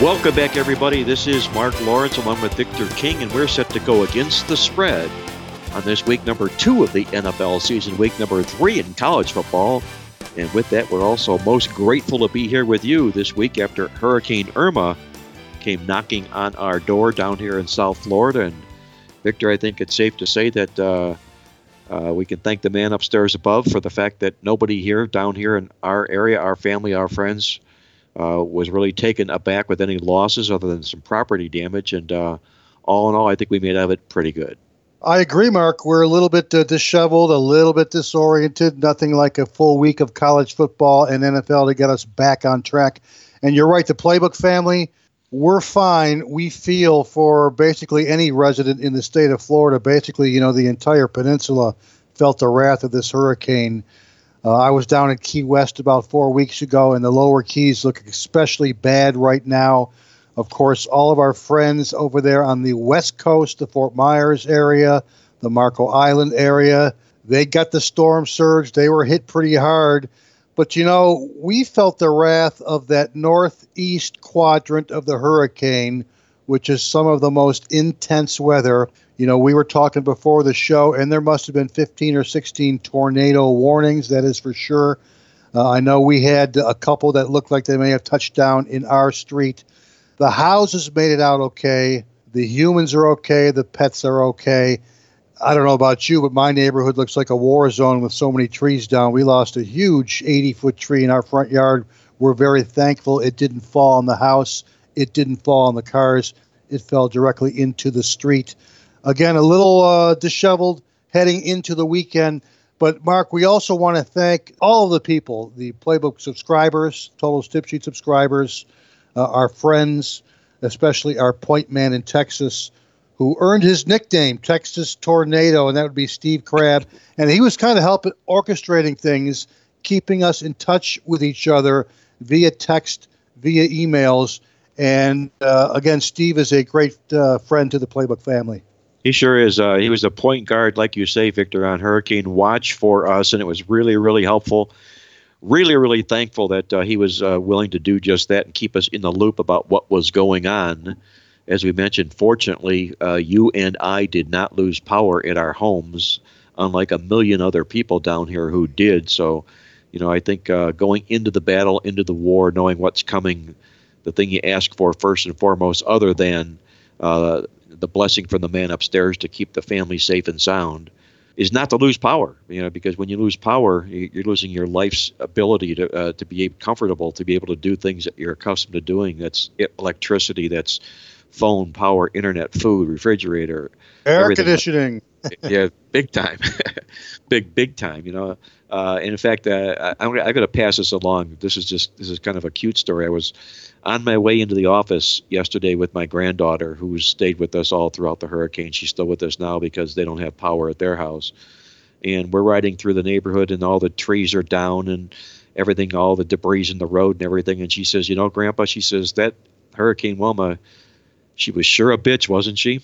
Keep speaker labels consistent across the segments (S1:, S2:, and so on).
S1: Welcome back, everybody. This is Mark Lawrence along with Victor King, and we're set to go against the spread on this week number two of the NFL season, week number three in college football. And with that, we're also most grateful to be here with you this week after Hurricane Irma came knocking on our door down here in South Florida. And Victor, I think it's safe to say that uh, uh, we can thank the man upstairs above for the fact that nobody here, down here in our area, our family, our friends, uh, was really taken aback with any losses other than some property damage. And uh, all in all, I think we made out of it pretty good.
S2: I agree, Mark. We're a little bit uh, disheveled, a little bit disoriented. Nothing like a full week of college football and NFL to get us back on track. And you're right, the playbook family, we're fine. We feel for basically any resident in the state of Florida. Basically, you know, the entire peninsula felt the wrath of this hurricane. Uh, I was down at Key West about four weeks ago, and the lower keys look especially bad right now. Of course, all of our friends over there on the west coast, the Fort Myers area, the Marco Island area, they got the storm surge. They were hit pretty hard. But you know, we felt the wrath of that northeast quadrant of the hurricane, which is some of the most intense weather. You know, we were talking before the show, and there must have been 15 or 16 tornado warnings, that is for sure. Uh, I know we had a couple that looked like they may have touched down in our street. The houses made it out okay. The humans are okay. The pets are okay. I don't know about you, but my neighborhood looks like a war zone with so many trees down. We lost a huge 80 foot tree in our front yard. We're very thankful it didn't fall on the house, it didn't fall on the cars, it fell directly into the street. Again, a little uh, disheveled heading into the weekend. But Mark, we also want to thank all of the people, the Playbook subscribers, Total Tip Sheet subscribers, uh, our friends, especially our point man in Texas, who earned his nickname, Texas Tornado, and that would be Steve Crabb. And he was kind of helping orchestrating things, keeping us in touch with each other via text, via emails. And uh, again, Steve is a great uh, friend to the Playbook family.
S1: He sure is. Uh, he was a point guard, like you say, Victor, on Hurricane Watch for us, and it was really, really helpful. Really, really thankful that uh, he was uh, willing to do just that and keep us in the loop about what was going on. As we mentioned, fortunately, uh, you and I did not lose power at our homes, unlike a million other people down here who did. So, you know, I think uh, going into the battle, into the war, knowing what's coming, the thing you ask for first and foremost, other than uh, the blessing from the man upstairs to keep the family safe and sound is not to lose power. You know, because when you lose power, you're losing your life's ability to uh, to be comfortable, to be able to do things that you're accustomed to doing. That's electricity. That's phone, power, internet, food, refrigerator,
S2: air
S1: everything.
S2: conditioning.
S1: yeah, big time, big big time. You know, uh, and in fact, uh, I'm, I'm going to pass this along. This is just this is kind of a cute story. I was on my way into the office yesterday with my granddaughter, who stayed with us all throughout the hurricane. She's still with us now because they don't have power at their house. And we're riding through the neighborhood, and all the trees are down, and everything, all the debris in the road and everything. And she says, "You know, Grandpa," she says, "that Hurricane Wilma, she was sure a bitch, wasn't she?"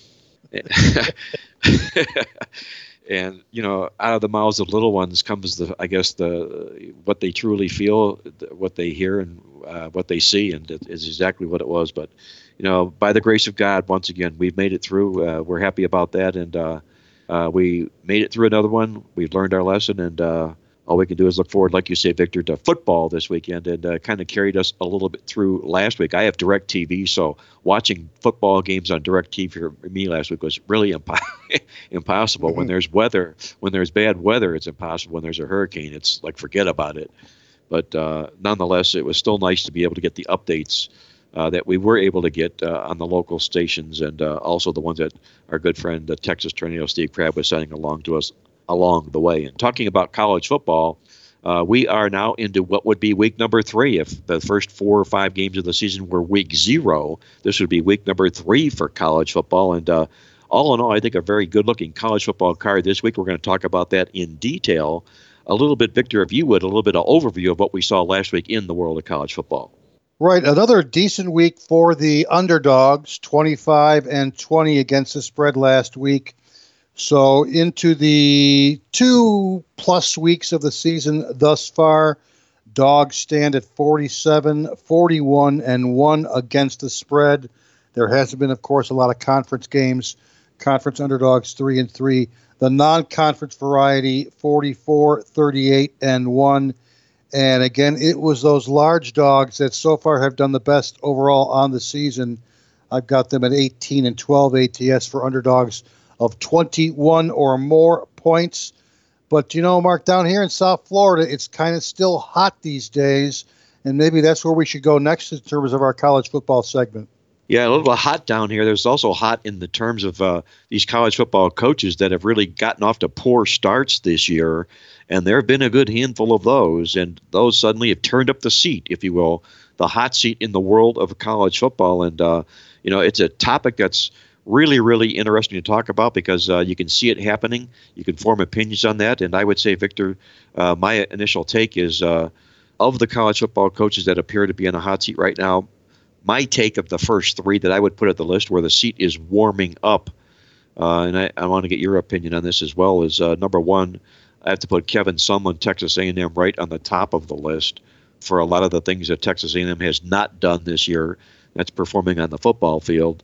S1: and you know out of the mouths of little ones comes the i guess the what they truly feel what they hear and uh, what they see and it is exactly what it was. But you know by the grace of god once again we've made it through uh, we're happy about that. And uh, uh we made it through another one. We've learned our lesson. And uh, all we can do is look forward, like you say, Victor, to football this weekend, and uh, kind of carried us a little bit through last week. I have Direct TV, so watching football games on Direct TV for me last week was really impo- impossible. Mm-hmm. When there's weather, when there's bad weather, it's impossible. When there's a hurricane, it's like forget about it. But uh, nonetheless, it was still nice to be able to get the updates uh, that we were able to get uh, on the local stations and uh, also the ones that our good friend, the Texas Tornado Steve Crabb, was sending along to us along the way. And talking about college football, Uh, we are now into what would be week number three. If the first four or five games of the season were week zero, this would be week number three for college football. And uh, all in all, I think a very good looking college football card this week. We're going to talk about that in detail. A little bit, Victor, if you would, a little bit of overview of what we saw last week in the world of college football.
S2: Right, another decent week for the underdogs, 25 and 20 against the spread last week. So into the two plus weeks of the season thus far, dogs stand at 47, 41, and 1 against the spread. There hasn't been, of course, a lot of conference games. Conference underdogs 3 and 3. The non conference variety 44, 38, and 1. And again, it was those large dogs that so far have done the best overall on the season. I've got them at 18 and 12 ATS for underdogs of 21 or more points. But you know, Mark, down here in South Florida, it's kind of still hot these days, and maybe that's where we should go next in terms of our college football segment.
S1: Yeah, a little hot down here. There's also hot in the terms of uh, these college football coaches that have really gotten off to poor starts this year, and there have been a good handful of those, and those suddenly have turned up the seat, if you will, the hot seat in the world of college football. And uh, you know, it's a topic that's really, really interesting to talk about because uh, you can see it happening. You can form opinions on that. And I would say, Victor, uh, my initial take is uh, of the college football coaches that appear to be in a hot seat right now, my take of the first three that I would put at the list where the seat is warming up, uh, and I, I want to get your opinion on this as well, is uh, number one, I have to put Kevin Sumlin, Texas A&M, right on the top of the list for a lot of the things that Texas A&M has not done this year. That's performing on the football field.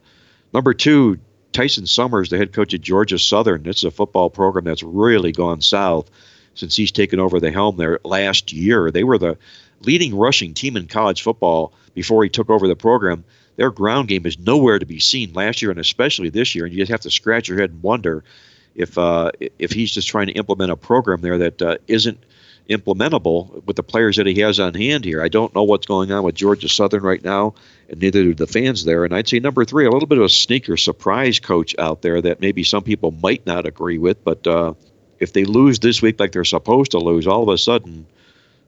S1: Number two, Tyson Summers, the head coach at Georgia Southern. This is a football program that's really gone south since he's taken over the helm there last year. They were the leading rushing team in college football before he took over the program. Their ground game is nowhere to be seen last year and especially this year. And you just have to scratch your head and wonder if uh, if he's just trying to implement a program there that uh, not implementable with the players that he has on hand here. I don't know what's going on with Georgia Southern right now, and neither do the fans there. And I'd say number three, a little bit of a sneaker surprise coach out there that maybe some people might not agree with, but uh, if they lose this week like they're supposed to lose, all of a sudden,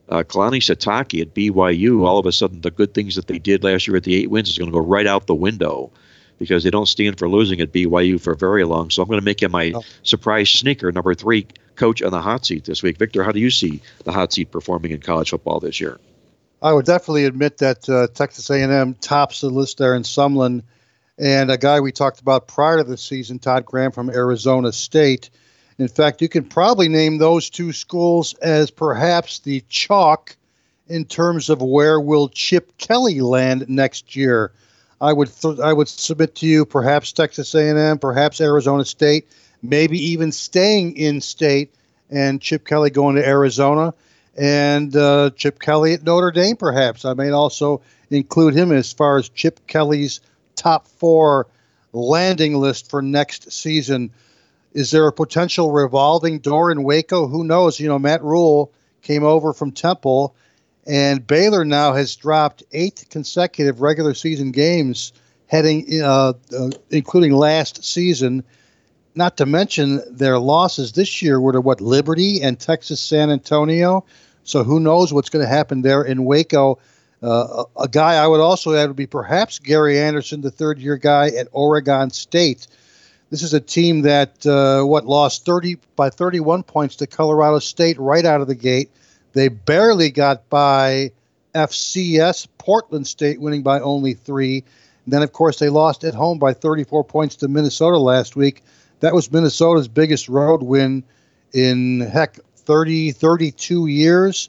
S1: uh, Kalani Sitake at BYU, all of a sudden the good things that they did last year at the eight wins is going to go right out the window because they don't stand for losing at BYU for very long. So I'm going to make him my oh. surprise sneaker, number three coach on the hot seat this week. Victor, how do you see the hot seat performing in college football this year?
S2: I would definitely admit that uh, Texas A&M tops the list there in Sumlin, and a guy we talked about prior to the season, Todd Graham from Arizona State. In fact, you can probably name those two schools as perhaps the chalk in terms of where will Chip Kelly land next year. I would th- I would submit to you perhaps Texas A&M, perhaps Arizona State, maybe even staying in state, and Chip Kelly going to Arizona, and uh, Chip Kelly at Notre Dame. Perhaps I may also include him as far as Chip Kelly's top four landing list for next season. Is there a potential revolving door in Waco? Who knows? You know, Matt Rhule came over from Temple and Baylor now has dropped eight consecutive regular season games, heading, uh, uh, including last season. Not to mention their losses this year were to what Liberty and Texas San Antonio. So who knows what's going to happen there in Waco? Uh, a, a, guy I would also add would be perhaps Gary Anderson, the third-year guy at Oregon State. This is a team that uh, what lost 30 by 31 points to Colorado State right out of the gate. They barely got by FCS, Portland State winning by only three. And then, of course, they lost at home by 34 points to Minnesota last week. That was Minnesota's biggest road win in, heck, 30, 32 years.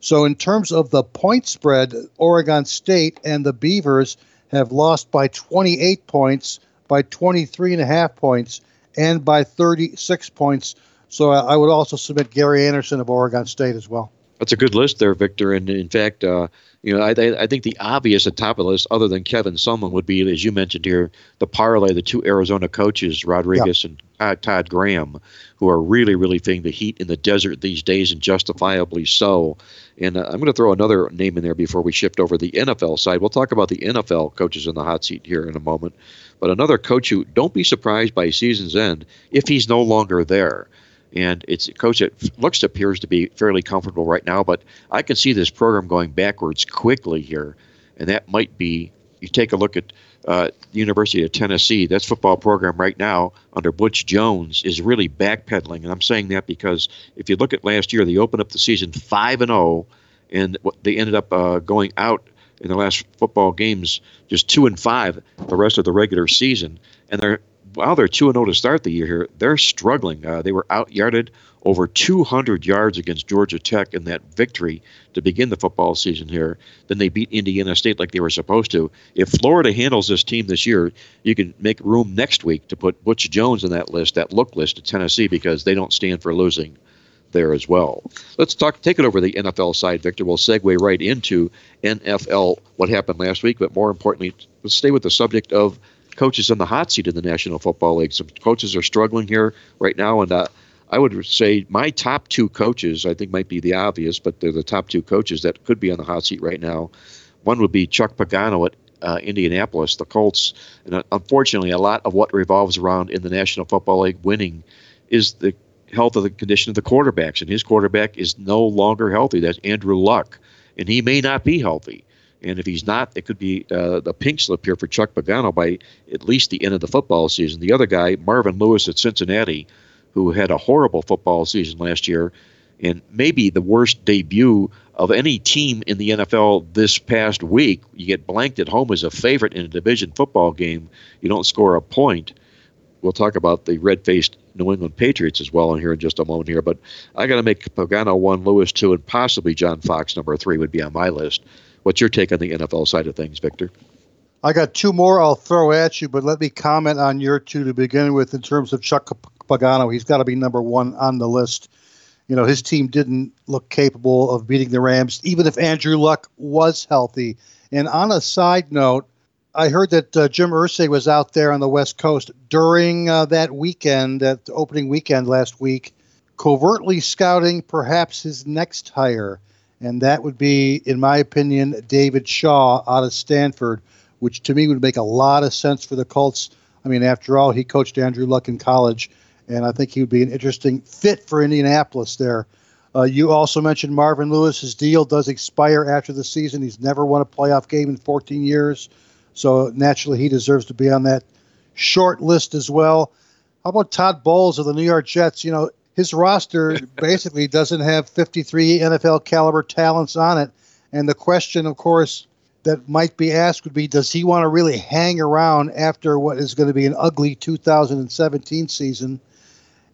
S2: So, in terms of the point spread, Oregon State and the Beavers have lost by 28 points, by 23 and a half points, and by 36 points. So, I would also submit Gary Anderson of Oregon State as well.
S1: That's a good list there, Victor. And in fact, uh, you know, I, I think the obvious at top of the list, other than Kevin Sumlin, would be, as you mentioned here, the parlay, the two Arizona coaches, Rodriguez yeah. and Todd, Todd Graham, who are really, really feeling the heat in the desert these days, and justifiably so. And uh, I'm going to throw another name in there before we shift over the NFL side. We'll talk about the NFL coaches in the hot seat here in a moment. But another coach who don't be surprised by season's end if he's no longer there and it's coach that looks appears to be fairly comfortable right now. But I can see this program going backwards quickly here, and that might be. You take a look at uh, the University of Tennessee. That football program right now under Butch Jones is really backpedaling, and I'm saying that because if you look at last year, they opened up the season five and zero, oh, and they ended up uh, going out in the last football games just two and five the rest of the regular season, and they're while they're 2 0 to start the year here, they're struggling. Uh, they were out yarded over 200 yards against Georgia Tech in that victory to begin the football season here. Then they beat Indiana State like they were supposed to. If Florida handles this team this year, you can make room next week to put Butch Jones in that list, that look list to Tennessee, because they don't stand for losing there as well. Let's talk. Take it over the NFL side, Victor. We'll segue right into NFL, what happened last week, but more importantly, let's stay with the subject of coaches in the hot seat in the National Football League. Some coaches are struggling here right now, and uh, I would say my top two coaches, I think, might be the obvious, but they're the top two coaches that could be on the hot seat right now. One would be Chuck Pagano at uh, Indianapolis, the Colts, and uh, unfortunately, a lot of what revolves around in the National Football League winning is the health of the condition of the quarterbacks, and his quarterback is no longer healthy. That's Andrew Luck, and he may not be healthy. And if he's not, it could be uh, the pink slip here for Chuck Pagano by at least the end of the football season. The other guy, Marvin Lewis at Cincinnati, who had a horrible football season last year and maybe the worst debut of any team in the NFL this past week. You get blanked at home as a favorite in a division football game. You don't score a point. We'll talk about the red faced New England Patriots as well in here in just a moment here. But I got to make Pagano one, Lewis two, and possibly John Fox number three would be on my list. What's your take on the NFL side of things, Victor?
S2: I got two more I'll throw at you, but let me comment on your two to begin with in terms of Chuck Pagano. He's got to be number one on the list. You know, his team didn't look capable of beating the Rams, even if Andrew Luck was healthy. And on a side note, I heard that uh, Jim Irsay was out there on the West Coast during uh, that weekend, that opening weekend last week, covertly scouting perhaps his next hire and that would be, in my opinion, David Shaw out of Stanford, which to me would make a lot of sense for the Colts. I mean, after all, he coached Andrew Luck in college, and I think he would be an interesting fit for Indianapolis there. Uh, you also mentioned Marvin Lewis. His deal does expire after the season. He's never won a playoff game in 14 years, so naturally he deserves to be on that short list as well. How about Todd Bowles of the New York Jets? You know, his roster basically doesn't have 53 NFL caliber talents on it. And the question, of course, that might be asked would be does he want to really hang around after what is going to be an ugly 2017 season?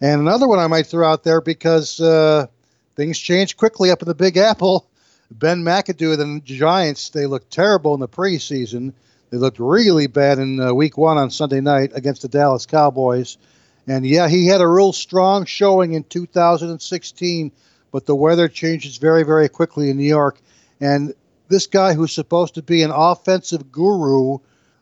S2: And another one I might throw out there because uh, things change quickly up in the Big Apple. Ben McAdoo and the Giants, they looked terrible in the preseason. They looked really bad in uh, week one on Sunday night against the Dallas Cowboys. And yeah, he had a real strong showing in 2016, but the weather changes very, very quickly in New York. And this guy who's supposed to be an offensive guru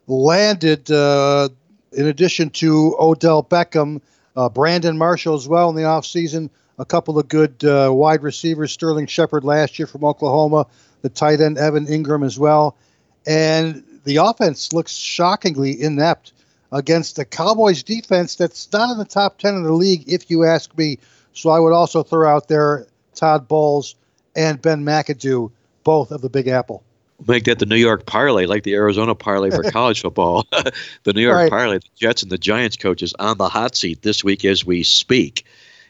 S2: landed, uh, in addition to Odell Beckham, uh, Brandon Marshall as well in the offseason, a couple of good uh, wide receivers, Sterling Shepard last year from Oklahoma, the tight end Evan Engram as well. And the offense looks shockingly inept against the Cowboys defense that's not in the top 10 of the league, if you ask me. So I would also throw out there Todd Bowles and Ben McAdoo, both of the Big Apple.
S1: Make that the New York parlay, like the Arizona parlay for college football. the New York right. parlay, the Jets and the Giants coaches on the hot seat this week as we speak.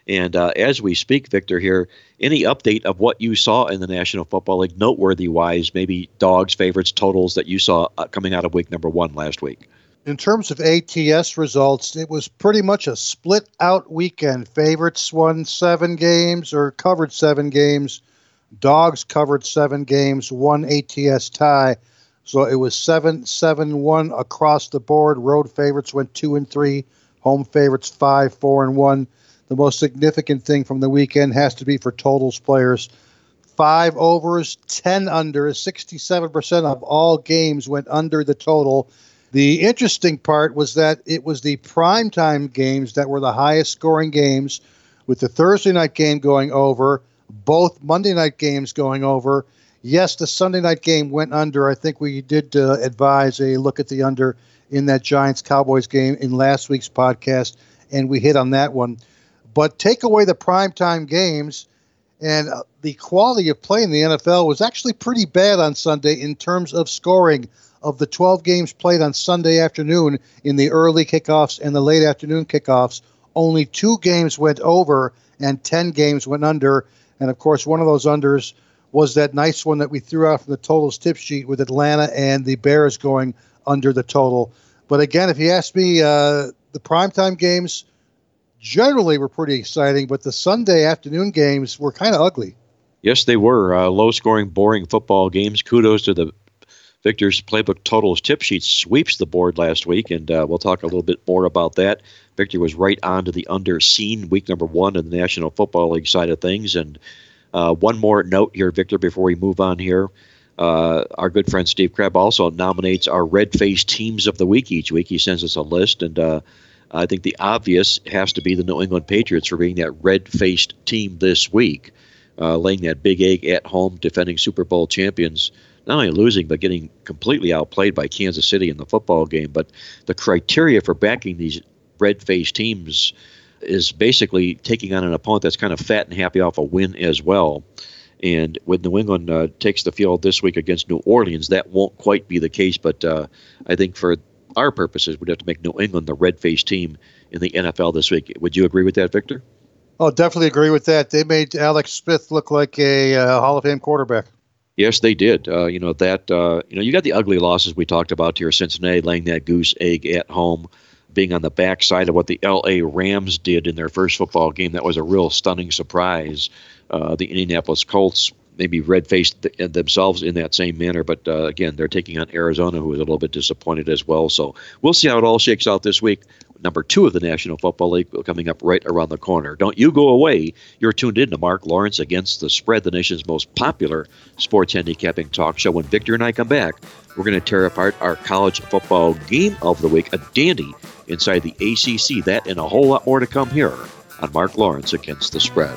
S1: And uh, as we speak, Victor, here, any update of what you saw in the National Football League, noteworthy wise, maybe dogs, favorites, totals that you saw uh, coming out of week number one last week?
S2: In terms of ATS results, it was pretty much a split out weekend. Favorites won seven games or covered seven games. Dogs covered seven games, one ATS tie. So it was 7 7 1 across the board. Road favorites went 2 and 3, home favorites 5 4 and 1. The most significant thing from the weekend has to be for totals players. Five overs, 10 under, 67% of all games went under the total the interesting part was that it was the primetime games that were the highest scoring games, with the Thursday night game going over, both Monday night games going over. Yes, the Sunday night game went under. I think we did uh, advise a look at the under in that Giants Cowboys game in last week's podcast, and we hit on that one. But take away the primetime games, and uh, the quality of play in the NFL was actually pretty bad on Sunday in terms of scoring. Of the 12 games played on Sunday afternoon in the early kickoffs and the late afternoon kickoffs, only two games went over and 10 games went under. And of course, one of those unders was that nice one that we threw out from the totals tip sheet with Atlanta and the Bears going under the total. But again, if you ask me, uh, the primetime games generally were pretty exciting, but the Sunday afternoon games were kind of ugly.
S1: Yes, they were uh, low scoring, boring football games. Kudos to the Victor's Playbook Totals tip sheet sweeps the board last week, and uh, we'll talk a little bit more about that. Victor was right on to the under scene week number one of the National Football League side of things. And uh, one more note here, Victor, before we move on here. Uh, our good friend Steve Crabb also nominates our red faced teams of the week each week. He sends us a list, and uh, I think the obvious has to be the New England Patriots for being that red faced team this week, uh, laying that big egg at home, defending Super Bowl champions not only losing but getting completely outplayed by Kansas City in the football game. But the criteria for backing these red-faced teams is basically taking on an opponent that's kind of fat and happy off a win as well. And when New England uh, takes the field this week against New Orleans, that won't quite be the case. But uh, I think for our purposes, we'd have to make New England the red-faced team in the NFL this week. Would you agree with that, Victor?
S2: Oh, definitely agree with that. They made Alex Smith look like a uh, Hall of Fame quarterback.
S1: Yes, they did. Uh, you know that. Uh, you know you got the ugly losses we talked about here. Cincinnati laying that goose egg at home, being on the backside of what the L.A. Rams did in their first football game. That was a real stunning surprise. Uh, the Indianapolis Colts maybe red faced th- themselves in that same manner, but uh, again, they're taking on Arizona, who is a little bit disappointed as well. So we'll see how it all shakes out this week number two of the National Football League coming up right around the corner. Don't you go away. You're tuned in to Mark Lawrence against the spread, the nation's most popular sports handicapping talk show. When Victor and I come back, we're going to tear apart our college football game of the week, a dandy inside the ACC. That and a whole lot more to come here on Mark Lawrence against the spread.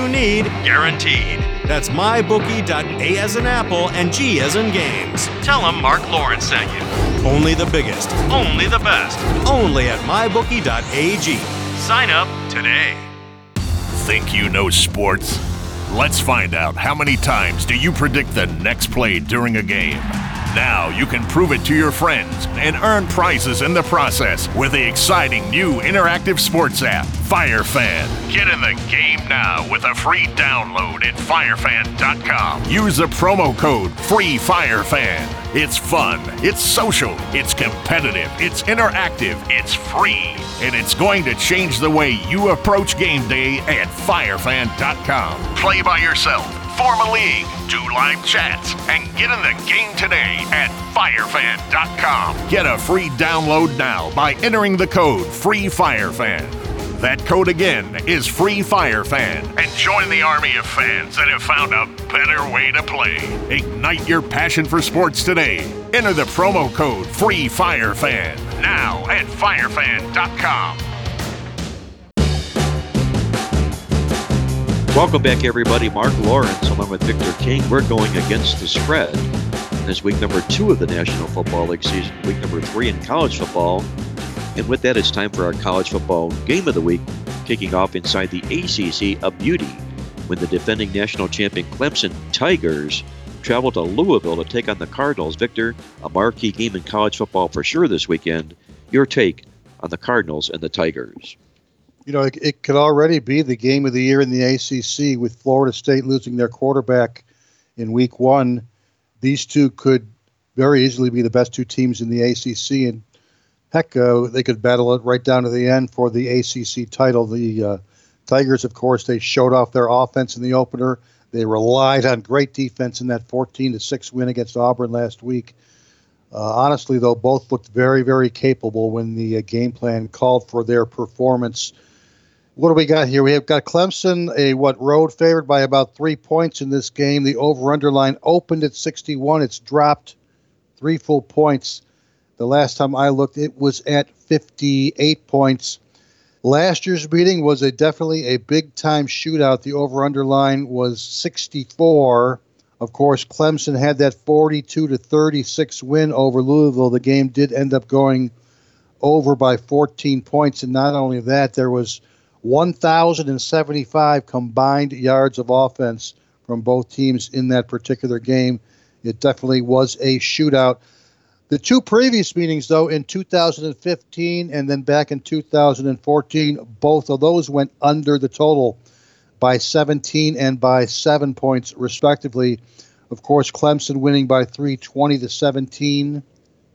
S3: need, guaranteed. That's mybookie.a as in apple and G as in games. Tell them Mark Lawrence sent you. Only the biggest, only the best, only at mybookie.ag. Sign up today.
S4: Think you know sports? Let's find out how many times do you predict the next play during a game. Now you can prove it to your friends and earn prizes in the process with the exciting new interactive sports app, FireFan. Get in the game now with a free download at firefan.com. Use the promo code FREEFIREFAN. It's fun, it's social, it's competitive, it's interactive, it's free, and it's going to change the way you approach game day at firefan.com. Play by yourself form a league, do live chats, and get in the game today at firefan.com. Get a free download now by entering the code FREEFIREFAN. That code again is FREEFIREFAN. And join the army of fans that have found a better way to play. Ignite your passion for sports today. Enter the promo code FREEFIREFAN now at firefan.com.
S1: Welcome back, everybody. Mark Lawrence, along with Victor King. We're going against the spread. This week number two of the National Football League season, week number three in college football. And with that, it's time for our college football game of the week, kicking off inside the ACC, a beauty when the defending national champion Clemson Tigers travel to Louisville to take on the Cardinals. Victor, a marquee game in college football for sure this weekend. Your take on the Cardinals and the Tigers
S2: you know, it, it, could already be the game of the year in the ACC with Florida State losing their quarterback in week one. These two could very easily be the best two teams in the ACC. And heck, uh, they could battle it right down to the end for the ACC title. The uh, Tigers, of course, they showed off their offense in the opener. They relied on great defense in that 14 to 6 win against Auburn last week. Uh, honestly, though, both looked very, very capable when the uh, game plan called for their performance. What do we got here? We have got Clemson, a what road favored by about three points in this game. The over line opened at 61. It's dropped three full points. The last time I looked, it was at 58 points. Last year's meeting was a definitely a big time shootout. The over line was 64. Of course, Clemson had that 42 to 36 win over Louisville. The game did end up going over by 14 points, and not only that, there was 1,075 combined yards of offense from both teams in that particular game. It definitely was a shootout. The two previous meetings, though, in 2015 and then back in 2014, both of those went under the total by 17 and by seven points, respectively. Of course, Clemson winning by 320 to 17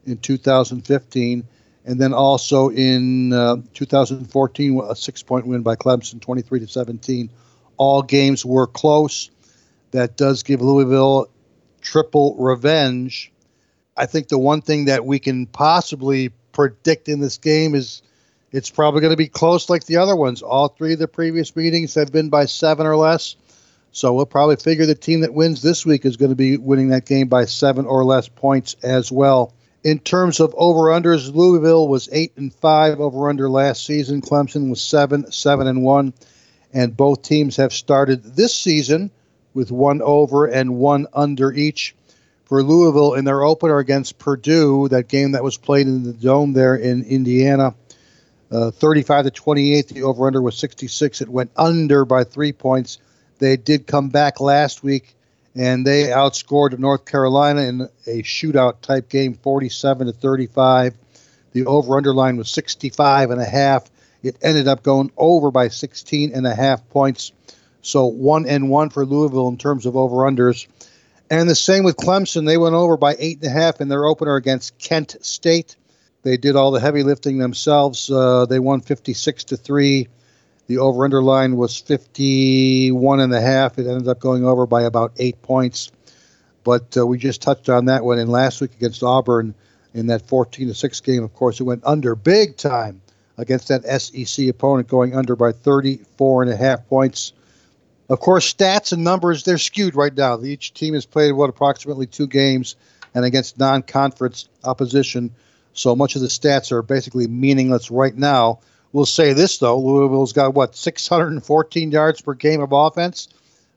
S2: in 2015. And then also in uh, 2014, a six point win by Clemson, 23 to 17. All games were close. That does give Louisville triple revenge. I think the one thing that we can possibly predict in this game is it's probably going to be close like the other ones. All three of the previous meetings have been by seven or less. So we'll probably figure the team that wins this week is going to be winning that game by seven or less points as well. In terms of over unders, Louisville was eight and five over under last season. Clemson was seven, seven and one, and both teams have started this season with one over and one under each. For Louisville in their opener against Purdue, that game that was played in the dome there in Indiana, uh, 35 to 28. The over under was 66. It went under by three points. They did come back last week and they outscored North Carolina in a shootout type game 47 to 35. The over under line was 65 and a half. It ended up going over by 16 and a half points. So one and one for Louisville in terms of over unders. And the same with Clemson. They went over by eight and a half in their opener against Kent State. They did all the heavy lifting themselves. Uh, they won 56 to 3. The over under line was 51 and a half. It ended up going over by about eight points. But uh, we just touched on that one in last week against Auburn in that 14 to 6 game. Of course, it went under big time against that SEC opponent, going under by 34 and a half points. Of course, stats and numbers, they're skewed right now. Each team has played, what, approximately two games and against non conference opposition. So much of the stats are basically meaningless right now. We'll say this though: Louisville's got what 614 yards per game of offense,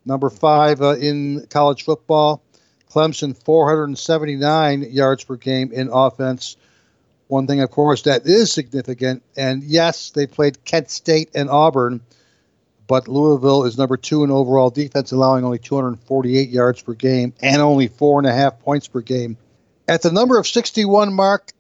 S2: number five uh, in college football. Clemson 479 yards per game in offense. One thing, of course, that is significant, and yes, they played Kent State and Auburn, but Louisville is number two in overall defense, allowing only 248 yards per game and only four and a half points per game. At the number of 61 mark,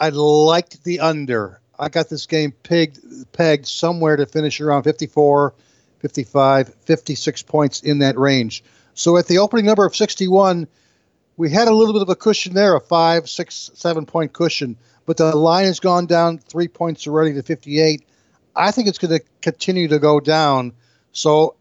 S2: I liked the under. I got this game pegged, pegged somewhere to finish around 54, 55, 56 points in that range. So at the opening number of 61, we had a little bit of a cushion there, a five, six, seven point cushion, but the line has gone down three points already to 58. I think it's going to continue to go down. So,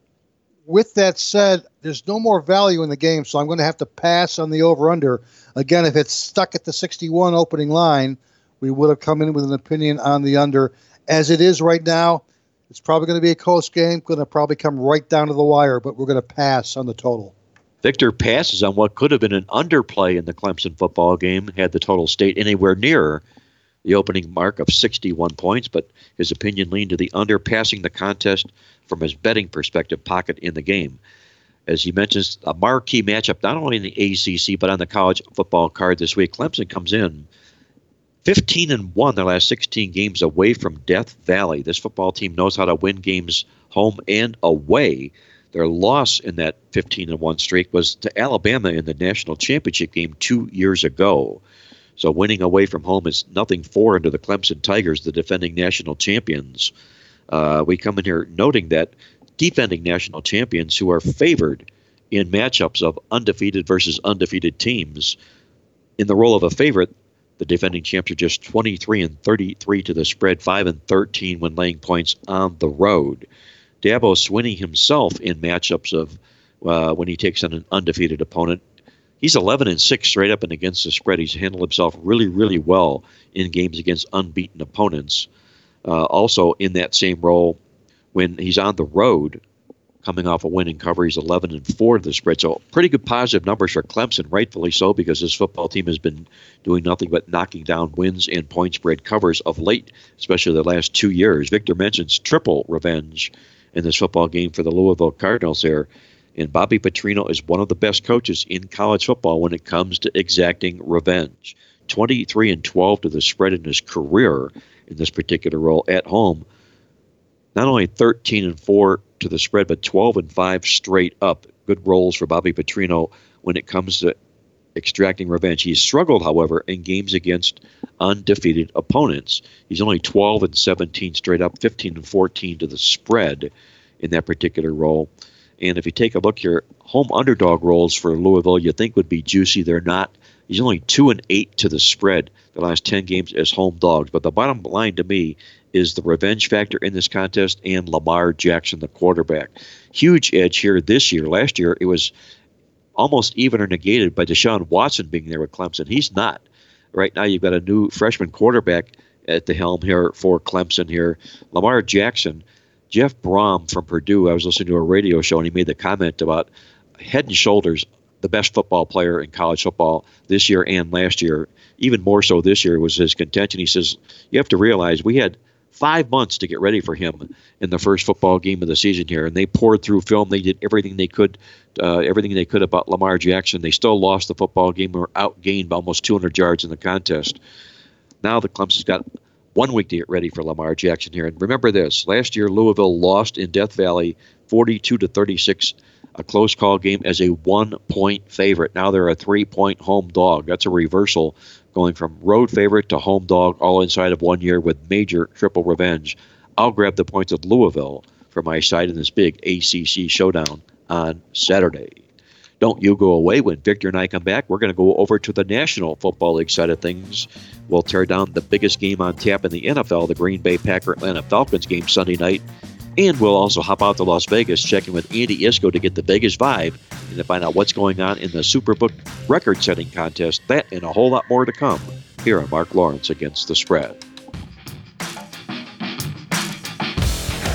S2: with that said, there's no more value in the game, so I'm going to have to pass on the over under. Again, if it's stuck at the 61 opening line, we would have come in with an opinion on the under. As it is right now, it's probably going to be a close game, going to probably come right down to the wire, but we're going to pass on the total.
S1: Victor passes on what could have been an underplay in the Clemson football game had the total stayed anywhere near the opening mark of 61 points, but his opinion leaned to the under, passing the contest from his betting perspective pocket in the game. As he mentions, a marquee matchup not only in the ACC but on the college football card this week. Clemson comes in 15 and 1 their last 16 games away from Death Valley. This football team knows how to win games home and away. Their loss in that 15 and 1 streak was to Alabama in the national championship game 2 years ago. So winning away from home is nothing foreign to the Clemson Tigers, the defending national champions. Uh, we come in here noting that defending national champions who are favored in matchups of undefeated versus undefeated teams in the role of a favorite the defending champs are just 23 and 33 to the spread, 5 and 13 when laying points on the road. Dabo Swinney himself in matchups of uh, when he takes on an undefeated opponent. He's 11 and 6 straight up and against the spread. He's handled himself really, really well in games against unbeaten opponents. Uh, also, in that same role, when he's on the road, coming off a win and cover. He's 11 and 4 to the spread. So pretty good positive numbers for Clemson, rightfully so, because this football team has been doing nothing but knocking down wins and point spread covers of late, especially the last two years. Victor mentions triple revenge in this football game for the Louisville Cardinals there. And Bobby Petrino is one of the best coaches in college football when it comes to exacting revenge. 23 and 12 to the spread in his career in this particular role at home. Not only 13 and 4 to the spread, but 12 and 5 straight up. Good roles for Bobby Petrino when it comes to extracting revenge. He's struggled, however, in games against undefeated opponents. He's only 12 and 17 straight up, 15 and 14 to the spread in that particular role. And if you take a look here, home underdog roles for Louisville you think would be juicy. They're not. He's only two and eight to the spread the last ten games as home dogs. But the bottom line to me is the revenge factor in this contest and Lamar Jackson, the quarterback. Huge edge here this year. Last year, it was almost even or negated by Deshaun Watson being there with Clemson. He's not. Right now, you've got a new freshman quarterback at the helm here for Clemson here. Lamar Jackson, Jeff Brohm from Purdue, I was listening to a radio show and he made the comment about head and shoulders the best football player in college football this year and last year. Even more so this year was his contention. He says, You have to realize we had five months to get ready for him in the first football game of the season here, and they poured through film. They did everything they could, uh, everything they could about Lamar Jackson. They still lost the football game, were outgained by almost 200 yards in the contest. Now the Clemson's got one week to get ready for Lamar Jackson here. And remember this: last year Louisville lost in Death Valley, 42 to 36 a close call game as a one point favorite. Now they're a three point home dog. That's a reversal going from road favorite to home dog all inside of one year with major triple revenge. I'll grab the points of Louisville for my side in this big ACC showdown on Saturday. Don't you go away when Victor and I come back. We're going to go over to the National Football League side of things. We'll tear down the biggest game on tap in the NFL, the Green Bay Packer Atlanta Falcons game Sunday night. And we'll also hop out to Las Vegas, checking with Andy Iskoe to get the Vegas vibe and to find out what's going on in the Superbook record setting contest. That and a whole lot more to come here on Mark Lawrence Against the Spread.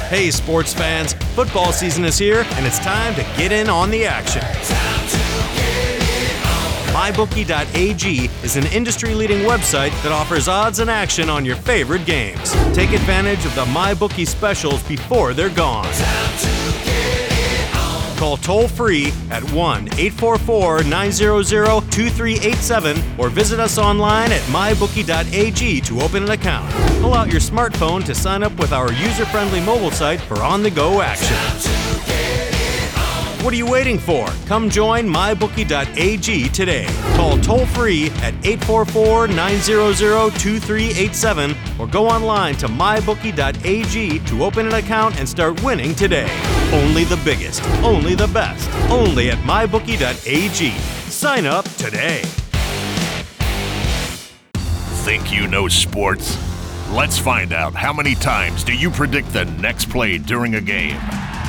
S3: Hey, sports fans, football season is here, and it's time to get in on the action. MyBookie.ag is an industry leading website that offers odds and action on your favorite games. Take advantage of the MyBookie specials before they're gone. Call toll free at 1 844 900 2387 or visit us online at mybookie.ag to open an account. Pull out your smartphone to sign up with our user friendly mobile site for on the go action. What are you waiting for? Come join mybookie.ag today. Call toll free at 844 900 2387 or go online to mybookie.ag to open an account and start winning today. Only the biggest, only the best, only at mybookie.ag. Sign up today.
S4: Think you know sports? Let's find out how many times do you predict the next play during a game?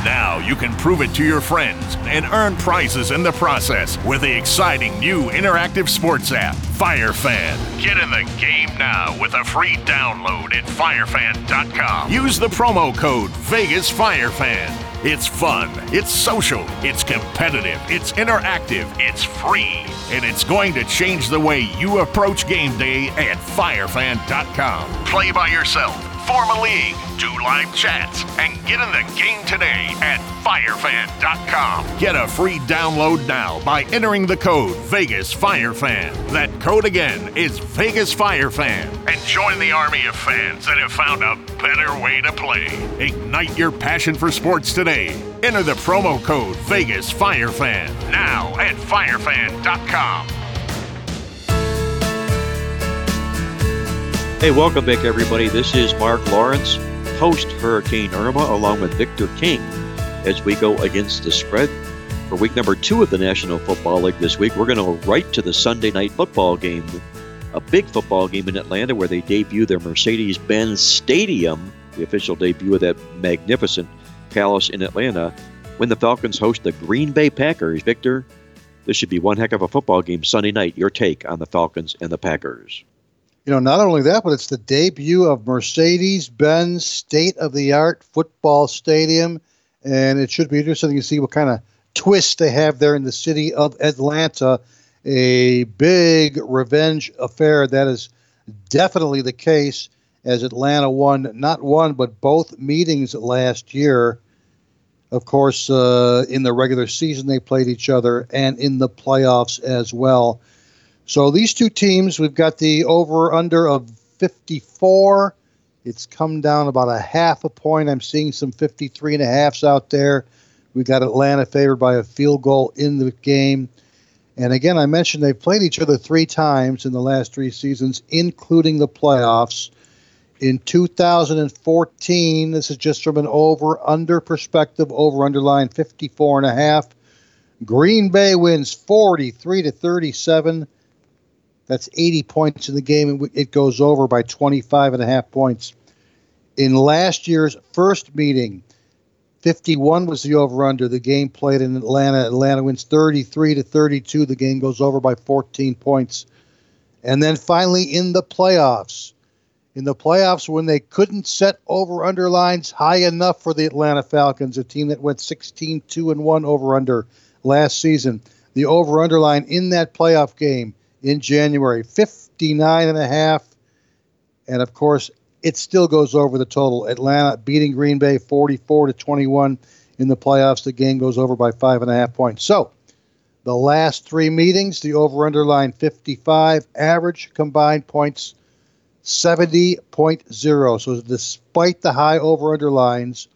S4: Now you can prove it to your friends and earn prizes in the process with the exciting new interactive sports app, FireFan. Get in the game now with a free download at firefan.com. Use the promo code VegasFireFan. It's fun, it's social, it's competitive, it's interactive, it's free, and it's going to change the way you approach game day at firefan.com. Play by yourself, form a league, do live chats, and get in the game today at firefan.com. Get a free download now by entering the code VegasFireFan. That code again is VegasFireFan. And join the army of fans that have found a better way to play. Ignite your passion for sports today. Enter the promo code VegasFireFan now at firefan.com.
S1: Hey, welcome back, everybody. This is Mark Lawrence, post Hurricane Irma, along with Victor King, as we go against the spread for week number two of the National Football League this week. We're going to go right to the Sunday night football game, a big football game in Atlanta where they debut their Mercedes Benz Stadium, the official debut of that magnificent palace in Atlanta, when the Falcons host the Green Bay Packers. Victor, This should be one heck of a football game Sunday night. Your take on the Falcons and the Packers.
S2: You know, not only that, but it's the debut of Mercedes Benz state of the art football stadium. And it should be interesting to see what kind of twist they have there in the city of Atlanta. A big revenge affair. That is definitely the case as Atlanta won not one, but both meetings last year. Of course, uh, in the regular season, they played each other and in the playoffs as well. So these two teams, we've got the over under of 54. It's come down about a half a point. I'm seeing some 53 and a halfs out there. We've got Atlanta favored by a field goal in the game. And again, I mentioned they've played each other three times in the last three seasons, including the playoffs. In 2014, this is just from an over under perspective, over underline 54 and a half. Green Bay wins 43 to 37. That's 80 points in the game, and it goes over by 25 and a half points. In last year's first meeting, 51 was the over under. The game played in Atlanta. Atlanta wins 33 to 32. The game goes over by 14 points. And then finally in the playoffs, in the playoffs when they couldn't set over under lines high enough for the Atlanta Falcons, a team that went 16 2 and 1 over under last season. The over under line in that playoff game in January 59 and a half. And of course, it still goes over the total. Atlanta beating Green Bay 44 to 21 in the playoffs. The game goes over by five and a half points. So, the last three meetings, the over under line 55, average combined points 70.0. So despite the high over under lines,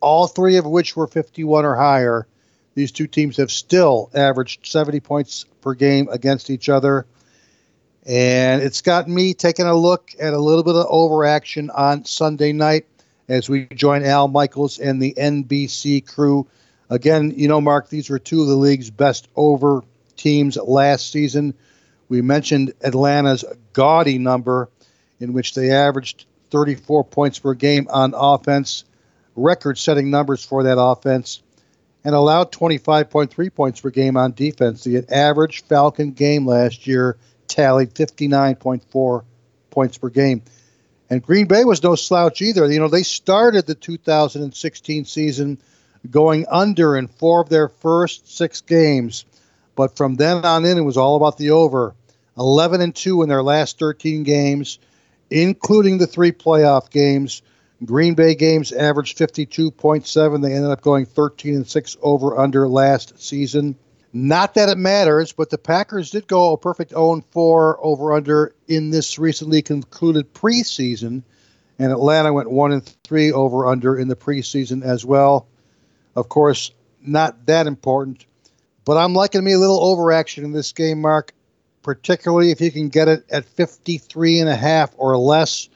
S2: all three of which were 51 or higher, these two teams have still averaged 70 points per game against each other. And it's got me taking a look at a little bit of overaction on Sunday night as we join Al Michaels and the NBC crew. Again, you know, Mark, these were two of the league's best over teams last season. We mentioned Atlanta's gaudy number in which they averaged 34 points per game on offense, record setting numbers for that offense, and allowed 25.3 points per game on defense. The average Falcon game last year tallied 59.4 points per game. And Green Bay was no slouch either. You know, they started the 2016 season going under in four of their first six games. But from then on in, it was all about the over. 11 and 2 in their last 13 games including the three playoff games. Green Bay games averaged 52.7. They ended up going 13 and 6 over under last season. Not that it matters, but the Packers did go a perfect 0 4 over under in this recently concluded preseason, and Atlanta went 1 and 3 over under in the preseason as well. Of course, not that important, but I'm liking me a little overaction in this game, Mark particularly if you can get it at 53 and a half or less.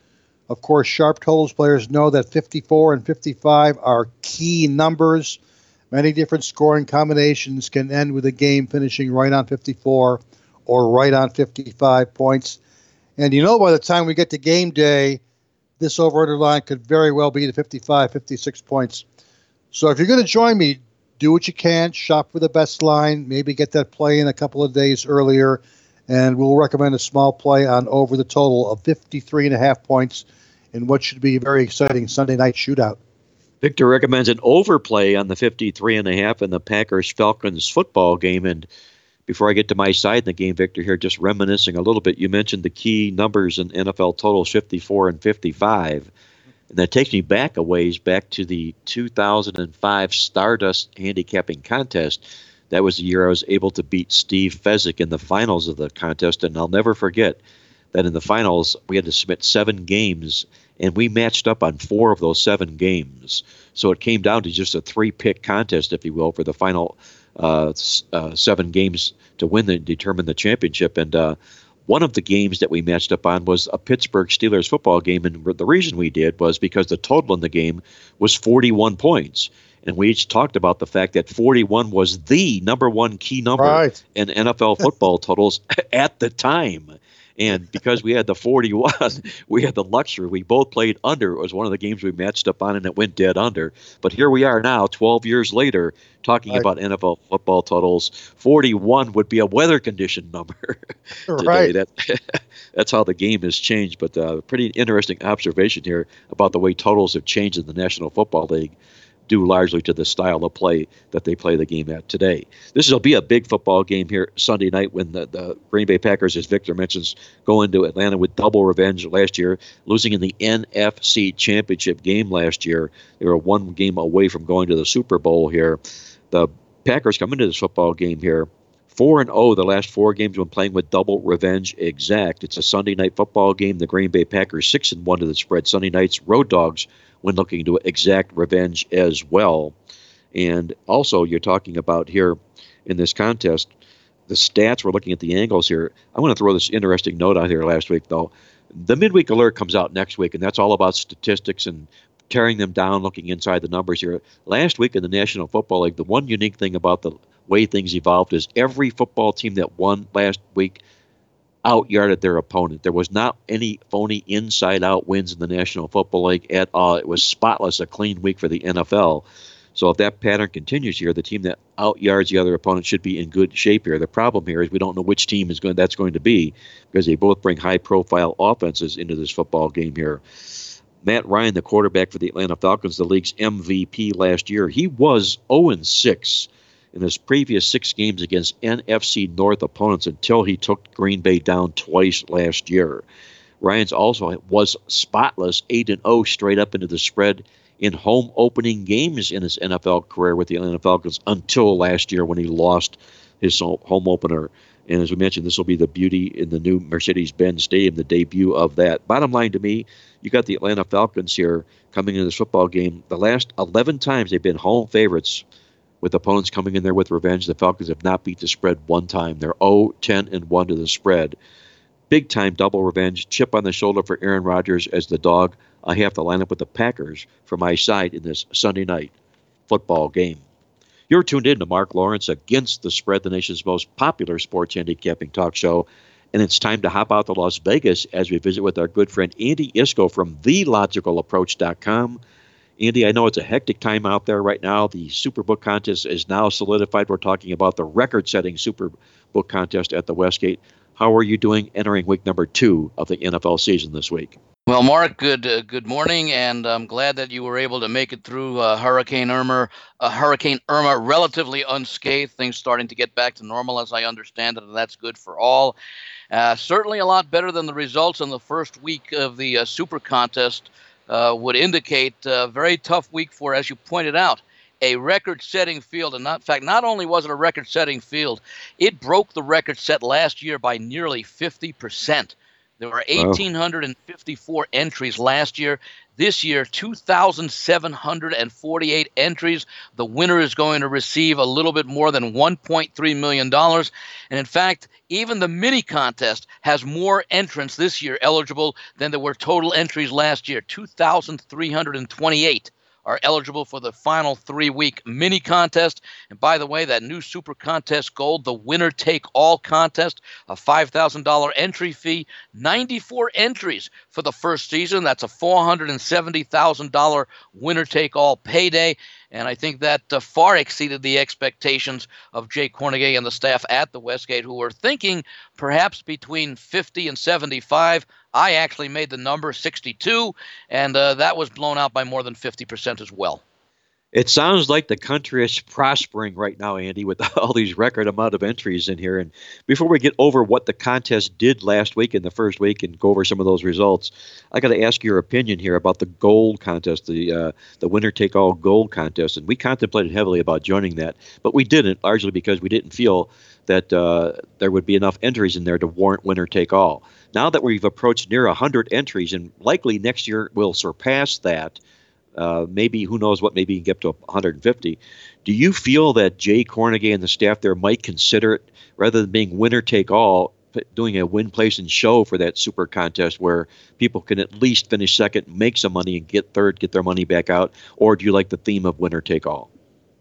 S2: Of course, sharp totals players know that 54 and 55 are key numbers. Many different scoring combinations can end with a game finishing right on 54 or right on 55 points. And you know, by the time we get to game day, this over under line could very well be to 55, 56 points. So if you're going to join me, do what you can, shop for the best line, maybe get that play in a couple of days earlier and we'll recommend a small play on over the total of 53 and a half points in what should be a very exciting Sunday night shootout.
S1: Victor recommends an overplay on the 53 and a half in the Packers Falcons football game and before I get to my side in the game, Victor, here, just reminiscing a little bit, you mentioned the key numbers in NFL totals 54 and 55. And that takes me back a ways, back to the 2005 Stardust handicapping contest that was the year I was able to beat Steve Fezzik in the finals of the contest. And I'll never forget that in the finals, we had to submit seven games, and we matched up on four of those seven games. So it came down to just a three pick contest, if you will, for the final uh, uh, seven games to win and determine the championship. And uh, one of the games that we matched up on was a Pittsburgh Steelers football game. And the reason we did was because the total in the game was 41 points and we each talked about the fact that 41 was the number one key number
S2: right.
S1: in NFL football totals at the time. And because we had the 41, we had the luxury. We both played under. It was one of the games we matched up on, and it went dead under. But here we are now, 12 years later, talking
S2: Right.
S1: about NFL football totals. 41 would be a weather condition number today.
S2: Right.
S1: That, that's how the game has changed. But uh, pretty interesting observation here about the way totals have changed in the National Football League due largely to the style of play that they play the game at today. This will be a big football game here Sunday night when the, the Green Bay Packers, as Victor mentions, go into Atlanta with double revenge last year, losing in the NFC Championship game last year. They were one game away from going to the Super Bowl here. The Packers come into this football game here. 4 and 0 the last four games when playing with double revenge exact. It's a Sunday night football game. The Green Bay Packers 6 and 1 to the spread. Sunday nights road dogs when looking to exact revenge as well. And also, you're talking about here in this contest, the stats. We're looking at the angles here. I want to throw this interesting note out here last week, though. The midweek alert comes out next week, and that's all about statistics and tearing them down, looking inside the numbers here. Last week in the National Football League, the one unique thing about the way things evolved is every football team that won last week outyarded their opponent. There was not any phony inside out wins in the National Football League at all. It was spotless, a clean week for the NFL. So if that pattern continues here, the team that outyards the other opponent should be in good shape here. The problem here is we don't know which team is going that's going to be because they both bring high profile offenses into this football game here. Matt Ryan, the quarterback for the Atlanta Falcons, the league's MVP last year, he was 0 6 in his previous six games against NFC North opponents until he took Green Bay down twice last year. Ryan's also was spotless 8 and 0 straight up into the spread in home opening games in his NFL career with the Atlanta Falcons until last year when he lost his home opener. And as we mentioned, this will be the beauty in the new Mercedes Benz Stadium, the debut of that. Bottom line to me, you got the Atlanta Falcons here coming into this football game. The last 11 times they've been home favorites with opponents coming in there with revenge. The Falcons have not beat the spread one time. They're 0 10 and 1 to the spread. Big time double revenge, chip on the shoulder for Aaron Rodgers as the dog. I have to line up with the Packers for my side in this Sunday night football game. You're tuned in to Mark Lawrence against the spread, the nation's most popular sports handicapping talk show. And it's time to hop out to Las Vegas as we visit with our good friend Andy Iskoe from TheLogicalApproach.com. Andy, I know it's a hectic time out there right now. The Superbook contest is now solidified. We're talking about the record setting Superbook contest at the Westgate. How are you doing entering week number two of the NFL season this week?
S5: Well, Mark, good uh, good morning, and I'm glad that you were able to make it through uh, Hurricane Irma. Uh, Hurricane Irma, relatively unscathed. Things starting to get back to normal, as I understand it, and that's good for all. Uh, certainly, a lot better than the results in the first week of the uh, Super Contest uh, would indicate. A very tough week for, as you pointed out, a record-setting field. And not, in fact, not only was it a record-setting field, it broke the record set last year by nearly 50 percent. There were 1,854 entries last year. This year, 2,748 entries. The winner is going to receive a little bit more than $1.3 million. And in fact, even the mini contest has more entrants this year eligible than there were total entries last year 2,328 are eligible for the final three week mini contest. And by the way, that new Super Contest Gold, the winner take all contest, a $5,000 entry fee, 94 entries for the first season. That's a $470,000 winner take all payday. And I think that uh, far exceeded the expectations of Jay Kornegay and the staff at the Westgate, who were thinking perhaps between 50 and 75. I actually made the number 62, and uh, that was blown out by more than 50% as well.
S1: It sounds like the country is prospering right now, Andy, with all these record amount of entries in here. And before we get over what the contest did last week in the first week and go over some of those results, I got to ask your opinion here about the gold contest, the uh, the winner take all gold contest. And we contemplated heavily about joining that, but we didn't, largely because we didn't feel that uh, there would be enough entries in there to warrant winner take all. Now that we've approached near 100 entries, and likely next year we'll surpass that. Uh, maybe who knows what? Maybe you can get to 150. Do you feel that Jay Kornegay and the staff there might consider it rather than being winner take all, doing a win, place, and show for that super contest where people can at least finish second, make some money, and get third, get their money back out? Or do you like the theme of winner take all?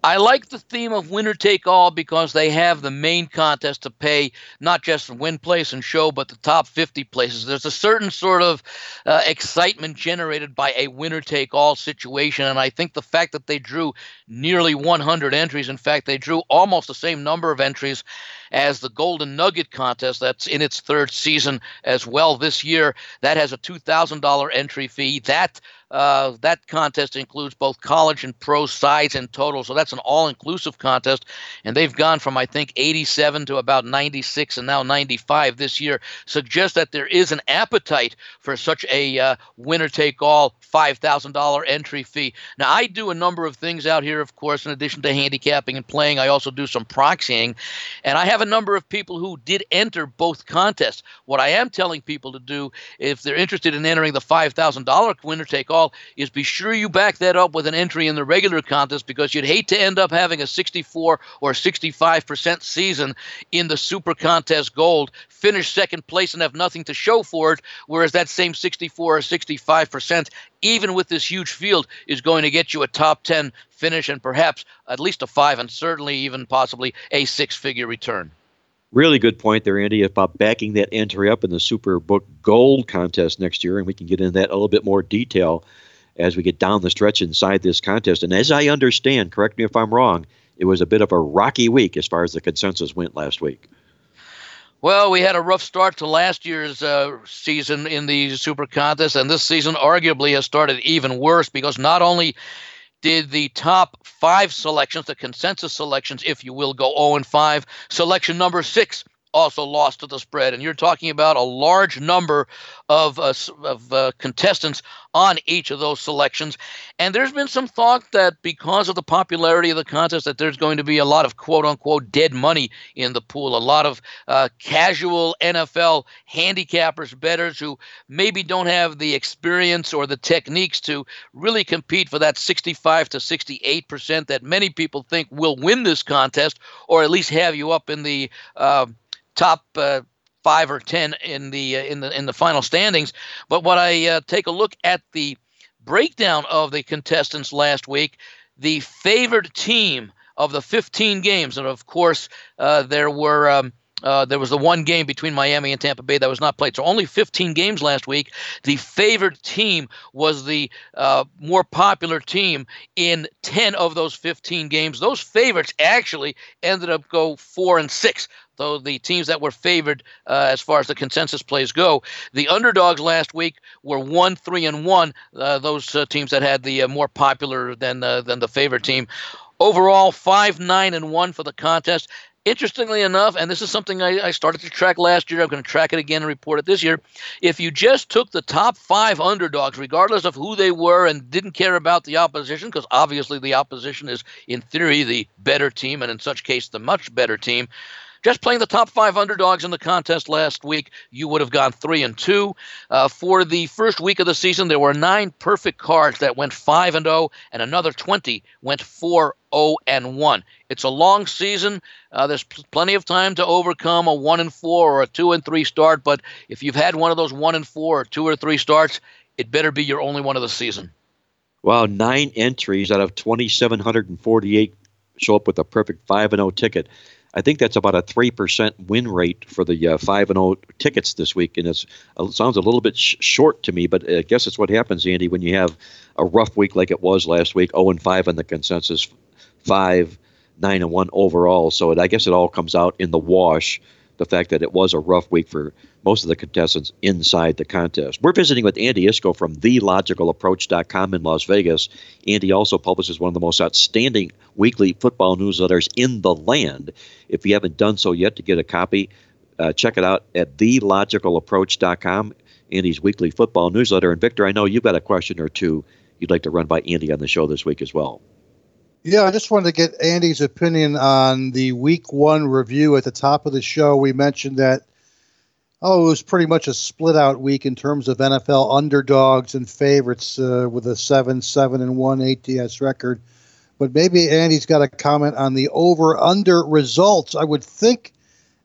S5: I like the theme of winner take all because they have the main contest to pay not just win place and show, but the top 50 places. There's a certain sort of uh, excitement generated by a winner take all situation. And I think the fact that they drew nearly 100 entries, in fact, they drew almost the same number of entries as the Golden Nugget contest that's in its third season as well this year. That has a $2,000 entry fee. That uh, that contest includes both college and pro sides in total, so that's an all-inclusive contest. And they've gone from I think 87 to about 96 and now 95 this year. Suggests that there is an appetite for such a uh, winner-take-all $5,000 entry fee. Now I do a number of things out here, of course, in addition to handicapping and playing. I also do some proxying, and I have a number of people who did enter both contests. What I am telling people to do, if they're interested in entering the $5,000 winner-take-all is be sure you back that up with an entry in the regular contest because you'd hate to end up having a 64 or 65% season in the super contest gold, finish second place and have nothing to show for it, whereas that same 64 or 65%, even with this huge field, is going to get you a top 10 finish and perhaps at least a five and certainly even possibly a six figure return.
S1: Really good point there, Andy, about backing that entry up in the Superbook Gold contest next year, and we can get into that a little bit more detail as we get down the stretch inside this contest. And as I understand, correct me if I'm wrong, it was a bit of a rocky week as far as the consensus went last week.
S5: Well, we had a rough start to last year's uh, season in the Super Contest, and this season arguably has started even worse because not only did the top five selections, the consensus selections, if you will, go 0 and 5. Selection number six also lost to the spread. And you're talking about a large number of, uh, of uh, contestants on each of those selections. And there's been some thought that because of the popularity of the contest, that there's going to be a lot of quote unquote dead money in the pool. A lot of uh, casual NFL handicappers, bettors who maybe don't have the experience or the techniques to really compete for that 65 to 68 percent that many people think will win this contest, or at least have you up in the uh, top uh, five or ten in the uh, in the in the final standings. But when I uh, take a look at the breakdown of the contestants last week, the favored team of the 15 games, and of course uh, there were. Um, uh, there was the one game between Miami and Tampa Bay that was not played. So only 15 games last week. The favored team was the uh, more popular team in 10 of those 15 games. Those favorites actually ended up go four and six though the teams that were favored uh, as far as the consensus plays go. The underdogs last week were one, three, and one. Uh, those uh, teams that had the uh, more popular than uh, than the favorite team. Overall, five, nine, and one for the contest. Interestingly enough, and this is something I, I, started to track last year, I'm going to track it again and report it this year. If you just took the top five underdogs, regardless of who they were, and didn't care about the opposition, because obviously the opposition is, in theory, the better team, and in such case, the much better team, just playing the top five underdogs in the contest last week, you would have gone three and two. Uh, for the first week of the season, there were nine perfect cards that went five and zero, oh, and another twenty went four 0 and 1. It's a long season. Uh, there's pl- plenty of time to overcome a 1 and 4 or a 2 and 3 start, but if you've had one of those 1 and 4 or 2 or 3 starts, it better be your only one of the season.
S1: Wow, nine entries out of 2,748 show up with a perfect 5 and 0 ticket. I think that's about a three percent win rate for the uh, five and zero oh tickets this week, and it uh, sounds a little bit sh- short to me. But I guess it's what happens, Andy, when you have a rough week like it was last week, zero oh and five on the consensus, five, nine and one overall. So it, I guess it all comes out in the wash the fact that it was a rough week for most of the contestants inside the contest. We're visiting with Andy Iskoe from TheLogicalApproach.com in Las Vegas. Andy also publishes one of the most outstanding weekly football newsletters in the land. If you haven't done so yet to get a copy, uh, check it out at TheLogicalApproach.com, Andy's weekly football newsletter. And Victor, I know you've got a question or two you'd like to run by Andy on the show this week as well.
S2: Yeah, I just wanted to get Andy's opinion on the week one review at the top of the show. We mentioned that, oh, it was pretty much a split out week in terms of NFL underdogs and favorites uh, with a 7 7 and 1 ATS record. But maybe Andy's got a comment on the over under results. I would think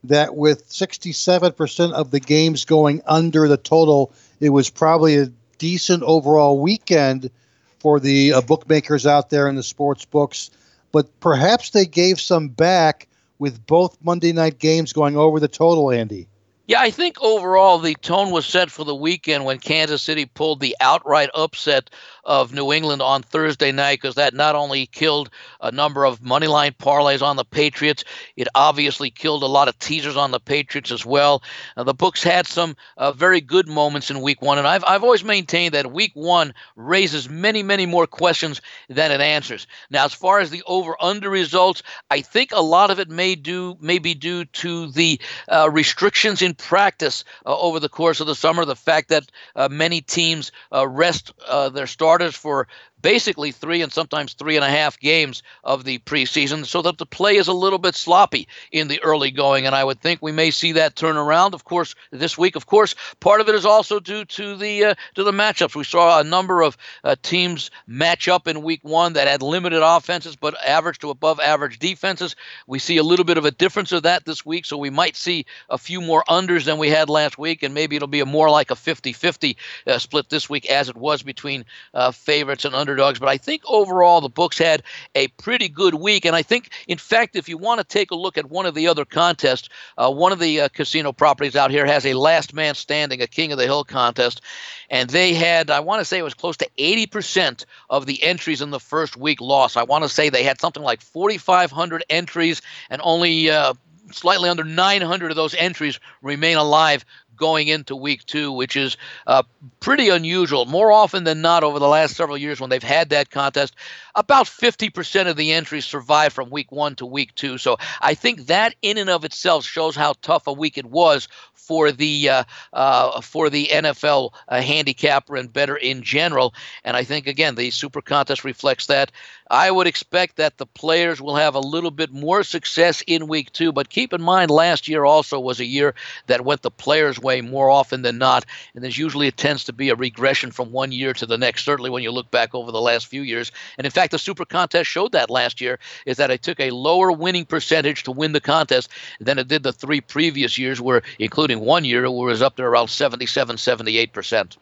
S2: that with 67% of the games going under the total, it was probably a decent overall weekend for the uh, bookmakers out there in the sports books. but perhaps they gave some back with both Monday night games going over the total, Andy.
S5: Yeah, I think overall the tone was set for the weekend when Kansas City pulled the outright upset of New England on Thursday night because that not only killed a number of moneyline parlays on the Patriots, it obviously killed a lot of teasers on the Patriots as well. Uh, the books had some uh, very good moments in Week One, and I've I've always maintained that Week One raises many many more questions than it answers. Now, as far as the over under results, I think a lot of it may do may be due to the uh, restrictions in practice uh, over the course of the summer, the fact that uh, many teams uh, rest their starters for basically three and sometimes three and a half games of the preseason, so that the play is a little bit sloppy in the early going. And I would think we may see that turn around. Of course, this week, of course, part of it is also due to the uh, to the matchups. We saw a number of uh, teams match up in week one that had limited offenses but average to above average defenses. We see a little bit of a difference of that this week, so we might see a few more unders than we had last week, and maybe it'll be a more like a 50-50 uh, split this week as it was between uh, favorites and underdogs. But I think overall the books had a pretty good week. And I think, in fact, if you want to take a look at one of the other contests, uh, one of the uh, casino properties out here has a last man standing, a King of the Hill contest. And they had, I want to say it was close to 80% of the entries in the first week lost. I want to say they had something like 4,500 entries and only uh, slightly under 900 of those entries remain alive going into week two, which is uh, pretty unusual. More often than not, over the last several years, when they've had that contest, about 50% of the entries survive from week one to week two. So I think that in and of itself shows how tough a week it was for the uh, uh, for the NFL uh, handicapper and better in general. And I think again the Super Contest reflects that. I would expect that the players will have a little bit more success in week two, but keep in mind last year also was a year that went the players' way more often than not, and there's usually it tends to be a regression from one year to the next. Certainly when you look back over the last few years, and in fact the Super Contest showed that last year is that it took a lower winning percentage to win the contest than it did the three previous years, where including one year it was up to around 77, 78 percent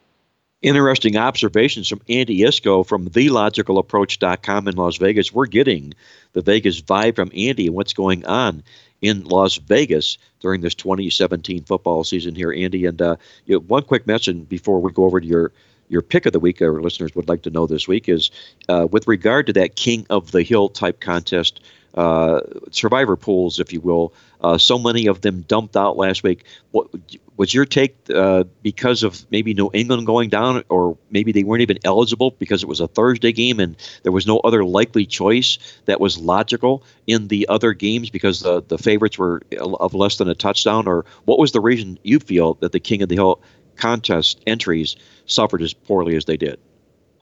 S1: interesting observations from Andy Iskoe from TheLogicalApproach.com in Las Vegas. We're getting the Vegas vibe from Andy and what's going on in Las Vegas during this 2017 football season here, Andy. And uh, you know, one quick mention before we go over to your your pick of the week, our listeners would like to know this week is uh, with regard to that King of the Hill type contest uh, survivor pools, if you will. Uh, so many of them dumped out last week. What was your take uh, because of maybe New England going down, or maybe they weren't even eligible because it was a Thursday game and there was no other likely choice that was logical in the other games because the the favorites were of less than a touchdown, or what was the reason you feel that the King of the Hill contest entries suffered as poorly as they did?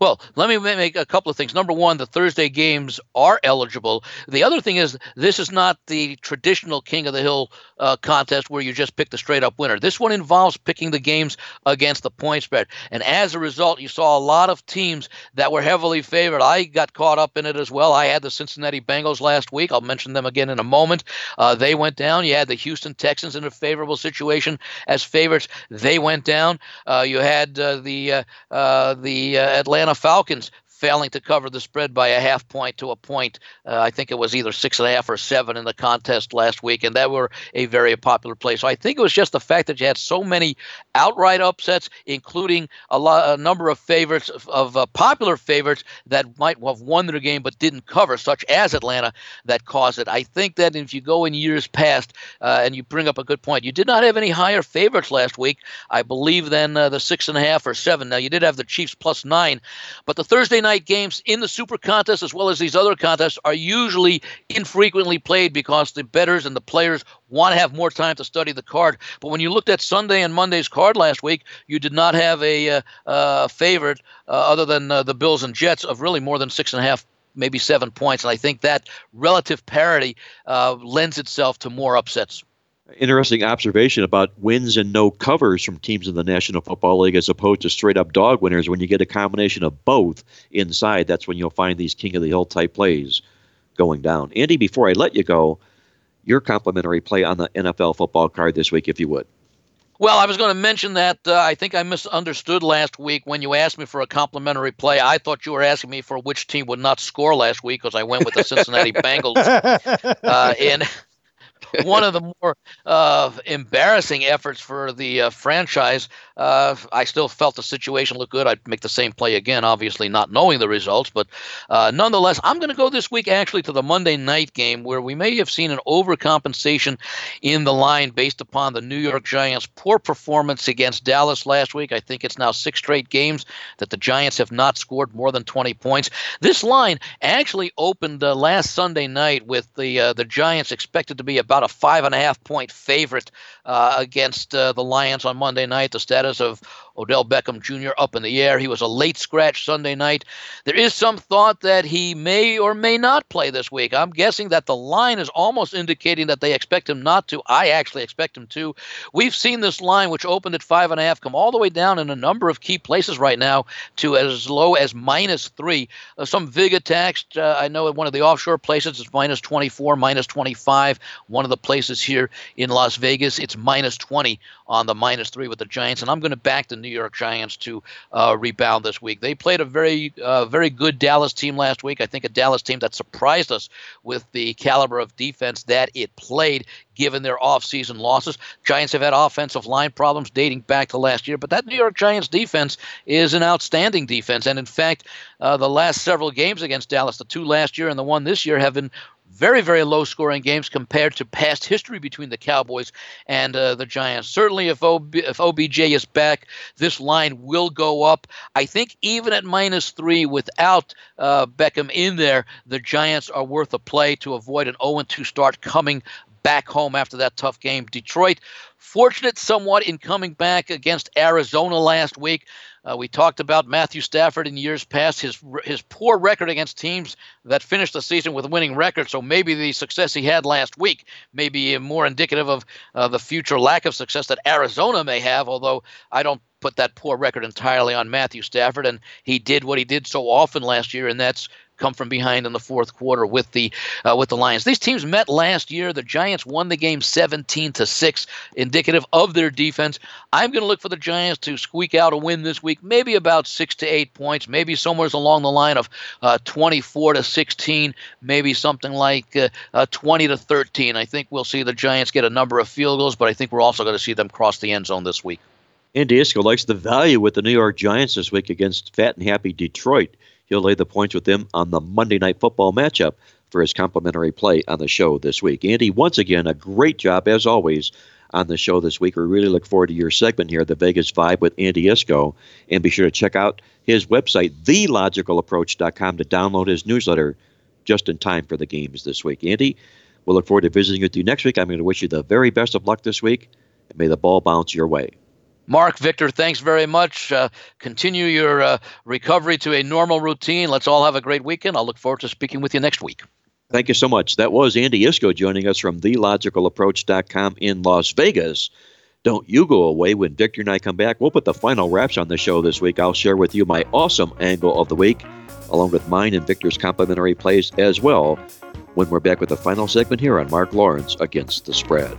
S5: Well, let me make a couple of things. Number one, the Thursday games are eligible. The other thing is, this is not the traditional King of the Hill uh, contest where you just pick the straight up winner. This one involves picking the games against the point spread. And as a result, you saw a lot of teams that were heavily favored. I got caught up in it as well. I had the Cincinnati Bengals last week. I'll mention them again in a moment. Uh, they went down. You had the Houston Texans in a favorable situation as favorites. They went down. Uh, you had uh, the uh, uh, the Atlanta Falcons failing to cover the spread by a half point to a point. Uh, I think it was either six and a half or seven in the contest last week, and that were a very popular play. So I think it was just the fact that you had so many outright upsets, including a, a number of favorites of, of uh, popular favorites that might have won their game but didn't cover, such as Atlanta, that caused it. I think that if you go in years past uh, and you bring up a good point, you did not have any higher favorites last week, I believe, than uh, the six and a half or seven. Now you did have the Chiefs plus nine, but the Thursday night night games in the Super Contest as well as these other contests are usually infrequently played because the bettors and the players want to have more time to study the card. But when you looked at Sunday and Monday's card last week, you did not have a uh, uh, favorite uh, other than uh, the Bills and Jets of really more than six and a half maybe seven points. And I think that relative parity uh, lends itself to more upsets
S1: interesting observation about wins and no covers from teams in the National Football League as opposed to straight up dog winners. When you get a combination of both inside, that's when you'll find these King of the Hill type plays going down. Andy, before I let you go, your complimentary play on the NFL football card this week, if you would.
S5: Well, I was going to mention that uh, I think I misunderstood last week when you asked me for a complimentary play. I thought you were asking me for which team would not score last week because I went with the Cincinnati Bengals. Uh, in one of the more uh, embarrassing efforts for the uh, franchise. Uh, I still felt the situation looked good. I'd make the same play again, obviously not knowing the results, but uh, nonetheless, I'm going to go this week actually to the Monday night game where we may have seen an overcompensation in the line based upon the New York Giants' poor performance against Dallas last week. I think it's now six straight games that the Giants have not scored more than 20 points. This line actually opened uh, last Sunday night with the uh, the Giants expected to be about a five and a half point favorite uh, against uh, the Lions on Monday night. The status of Odell Beckham Jr. up in the air. He was a late scratch Sunday night. There is some thought that he may or may not play this week. I'm guessing that the line is almost indicating that they expect him not to. I actually expect him to. We've seen this line, which opened at five and a half, come all the way down in a number of key places right now to as low as minus three. Uh, some VIG attacks, uh, I know at one of the offshore places it's minus 24, minus 25. One of the places here in Las Vegas, it's minus 20 on the minus three with the Giants. And I'm going to back the New York Giants to uh, rebound this week. They played a very, uh, very good Dallas team last week. I think a Dallas team that surprised us with the caliber of defense that it played given their offseason losses. Giants have had offensive line problems dating back to last year, but that New York Giants defense is an outstanding defense. And in fact, uh, the last several games against Dallas, the two last year and the one this year, have been very, very low scoring games compared to past history between the Cowboys and uh, the Giants. Certainly, if, OB, if OBJ is back, this line will go up. I think even at minus three without uh, Beckham in there, the Giants are worth a play to avoid an 0 2 start coming back home after that tough game. Detroit, fortunate somewhat in coming back against Arizona last week. Uh, we talked about Matthew Stafford in years past, his his poor record against teams that finished the season with winning record. So maybe the success he had last week may be more indicative of uh, the future lack of success that Arizona may have. Although I don't put that poor record entirely on Matthew Stafford, and he did what he did so often last year, and that's come from behind in the fourth quarter with the uh, with the Lions. These teams met last year. The Giants won the game 17 to six, indicative of their defense. I'm going to look for the Giants to squeak out a win this week, maybe about six to eight points, maybe somewhere along the line of uh, 24 to 16, maybe something like uh, uh 20 to 13. I think we'll see the Giants get a number of field goals, but I think we're also going to see them cross the end zone this week.
S1: Andy Iskoe likes the value with the New York Giants this week against fat and happy Detroit. He'll lay the points with them on the Monday Night Football matchup for his complimentary play on the show this week. Andy, once again, a great job as always on the show this week. We really look forward to your segment here, the Vegas Vibe with Andy Iskoe. And be sure to check out his website, thelogicalapproach.com, to download his newsletter just in time for the games this week. Andy, we'll look forward to visiting with you next week. I'm going to wish you the very best of luck this week, and may the ball bounce your way.
S5: Mark, Victor, thanks very much. Uh, continue your uh, recovery to a normal routine. Let's all have a great weekend. I'll look forward to speaking with you next week.
S1: Thank you so much. That was Andy Iskoe joining us from TheLogicalApproach.com in Las Vegas. Don't you go away when Victor and I come back. We'll put the final wraps on the show this week. I'll share with you my awesome angle of the week, along with mine and Victor's complimentary plays as well, when we're back with the final segment here on Mark Lawrence Against the Spread.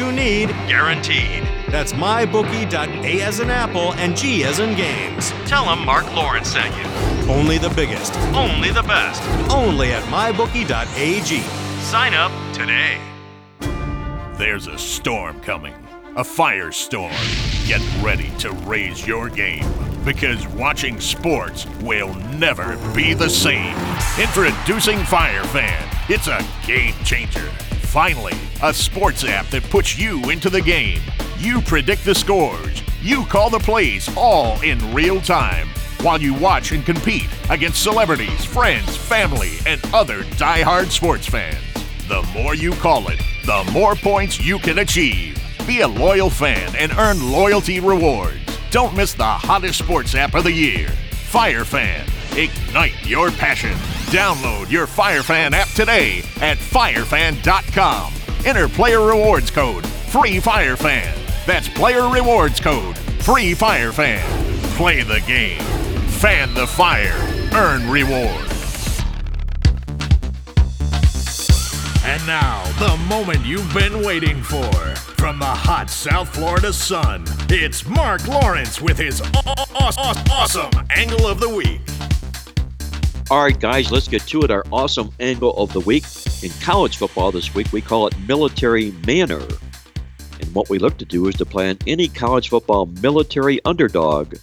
S3: need guaranteed. That's mybookie.a as in apple and G as in games. Tell them Mark Lawrence sent you. Only the biggest, only the best, only at mybookie.ag. Sign up today.
S4: There's a storm coming, a firestorm. Get ready to raise your game because watching sports will never be the same. Introducing Fire Fan. It's a game changer. Finally, a sports app that puts you into the game. You predict the scores, you call the plays all in real time while you watch and compete against celebrities, friends, family, and other die-hard sports fans. The more you call it, the more points you can achieve. Be a loyal fan and earn loyalty rewards. Don't miss the hottest sports app of the year, FireFan. Ignite your passion. Download your FireFan app today at firefan.com. Enter player rewards code free FireFan. That's player rewards code free FireFan. Play the game. Fan the fire. Earn rewards. And now, the moment you've been waiting for. From the hot South Florida sun, it's Mark Lawrence with his awesome angle of the week.
S1: All right, guys, let's get to it. Our awesome angle of the week. In college football this week, we call it Military manner. And what we look to do is to plan any college football military underdog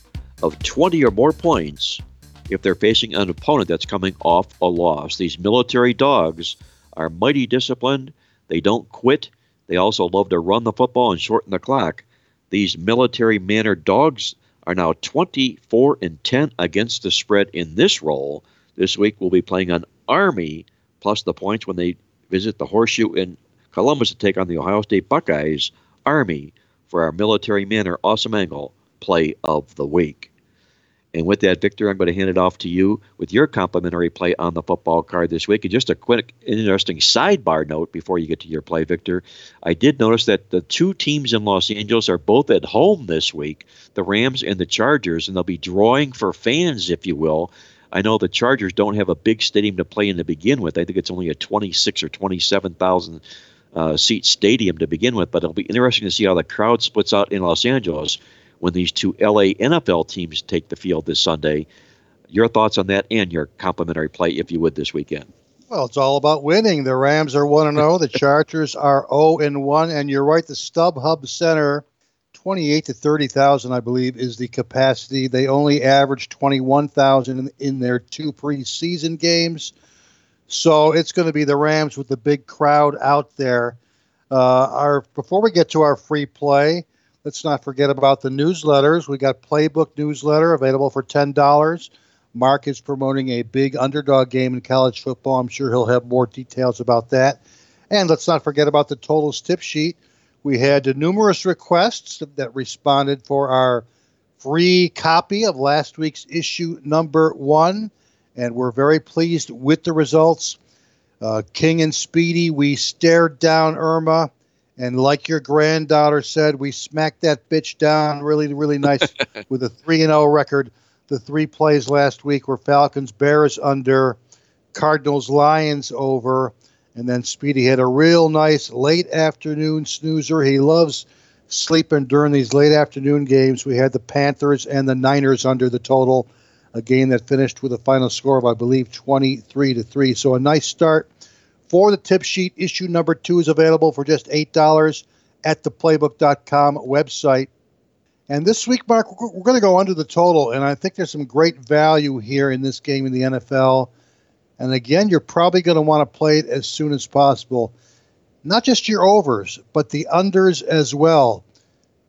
S1: of 20 or more points if they're facing an opponent that's coming off a loss. These military dogs are mighty disciplined. They don't quit. They also love to run the football and shorten the clock. These military manner dogs are now 24 and 10 against the spread in this role. This week we'll be playing on Army plus the points when they visit the Horseshoe in Columbus to take on the Ohio State Buckeyes. Army for our military manner awesome angle play of the week. And with that, Victor, I'm going to hand it off to you with your complimentary play on the football card this week. And just a quick, interesting sidebar note before you get to your play, Victor. I did notice that the two teams in Los Angeles are both at home this week the Rams and the Chargers, and they'll be drawing for fans, if you will. I know the Chargers don't have a big stadium to play in to begin with. I think it's only a 26 or 27,000 uh, seat stadium to begin with, but it'll be interesting to see how the crowd splits out in Los Angeles when these two LA NFL teams take the field this Sunday. Your thoughts on that and your complimentary play, if you would, this weekend.
S2: Well, it's all about winning. The Rams are 1 0. The Chargers are 0 and 1. And you're right, the StubHub Center, 28 to 30,000, I believe, is the capacity. They only averaged 21,000 in, their two preseason games. So it's going to be the Rams with the big crowd out there. Uh, our Before we get to our free play, Let's not forget about the newsletters. We got Playbook newsletter available for ten dollars. Mark is promoting a big underdog game in college football. I'm sure he'll have more details about that. And let's not forget about the totals tip sheet. We had numerous requests that responded for our free copy of last week's issue number one, and we're very pleased with the results. Uh, King and Speedy, we stared down Irma. And like your granddaughter said, we smacked that bitch down really, really nice with a 3 0 record. The three plays last week were Falcons, Bears under, Cardinals, Lions over, and then Speedy had a real nice late afternoon snoozer. He loves sleeping during these late afternoon games. We had the Panthers and the Niners under the total, a game that finished with a final score of, I believe, 23 to 3. So a nice start for the tip sheet. Issue number two is available for just $8 at the playbook.com website. And this week, Mark, we're going to go under the total, and I think there's some great value here in this game in the NFL. And again, you're probably going to want to play it as soon as possible. Not just your overs, but the unders as well.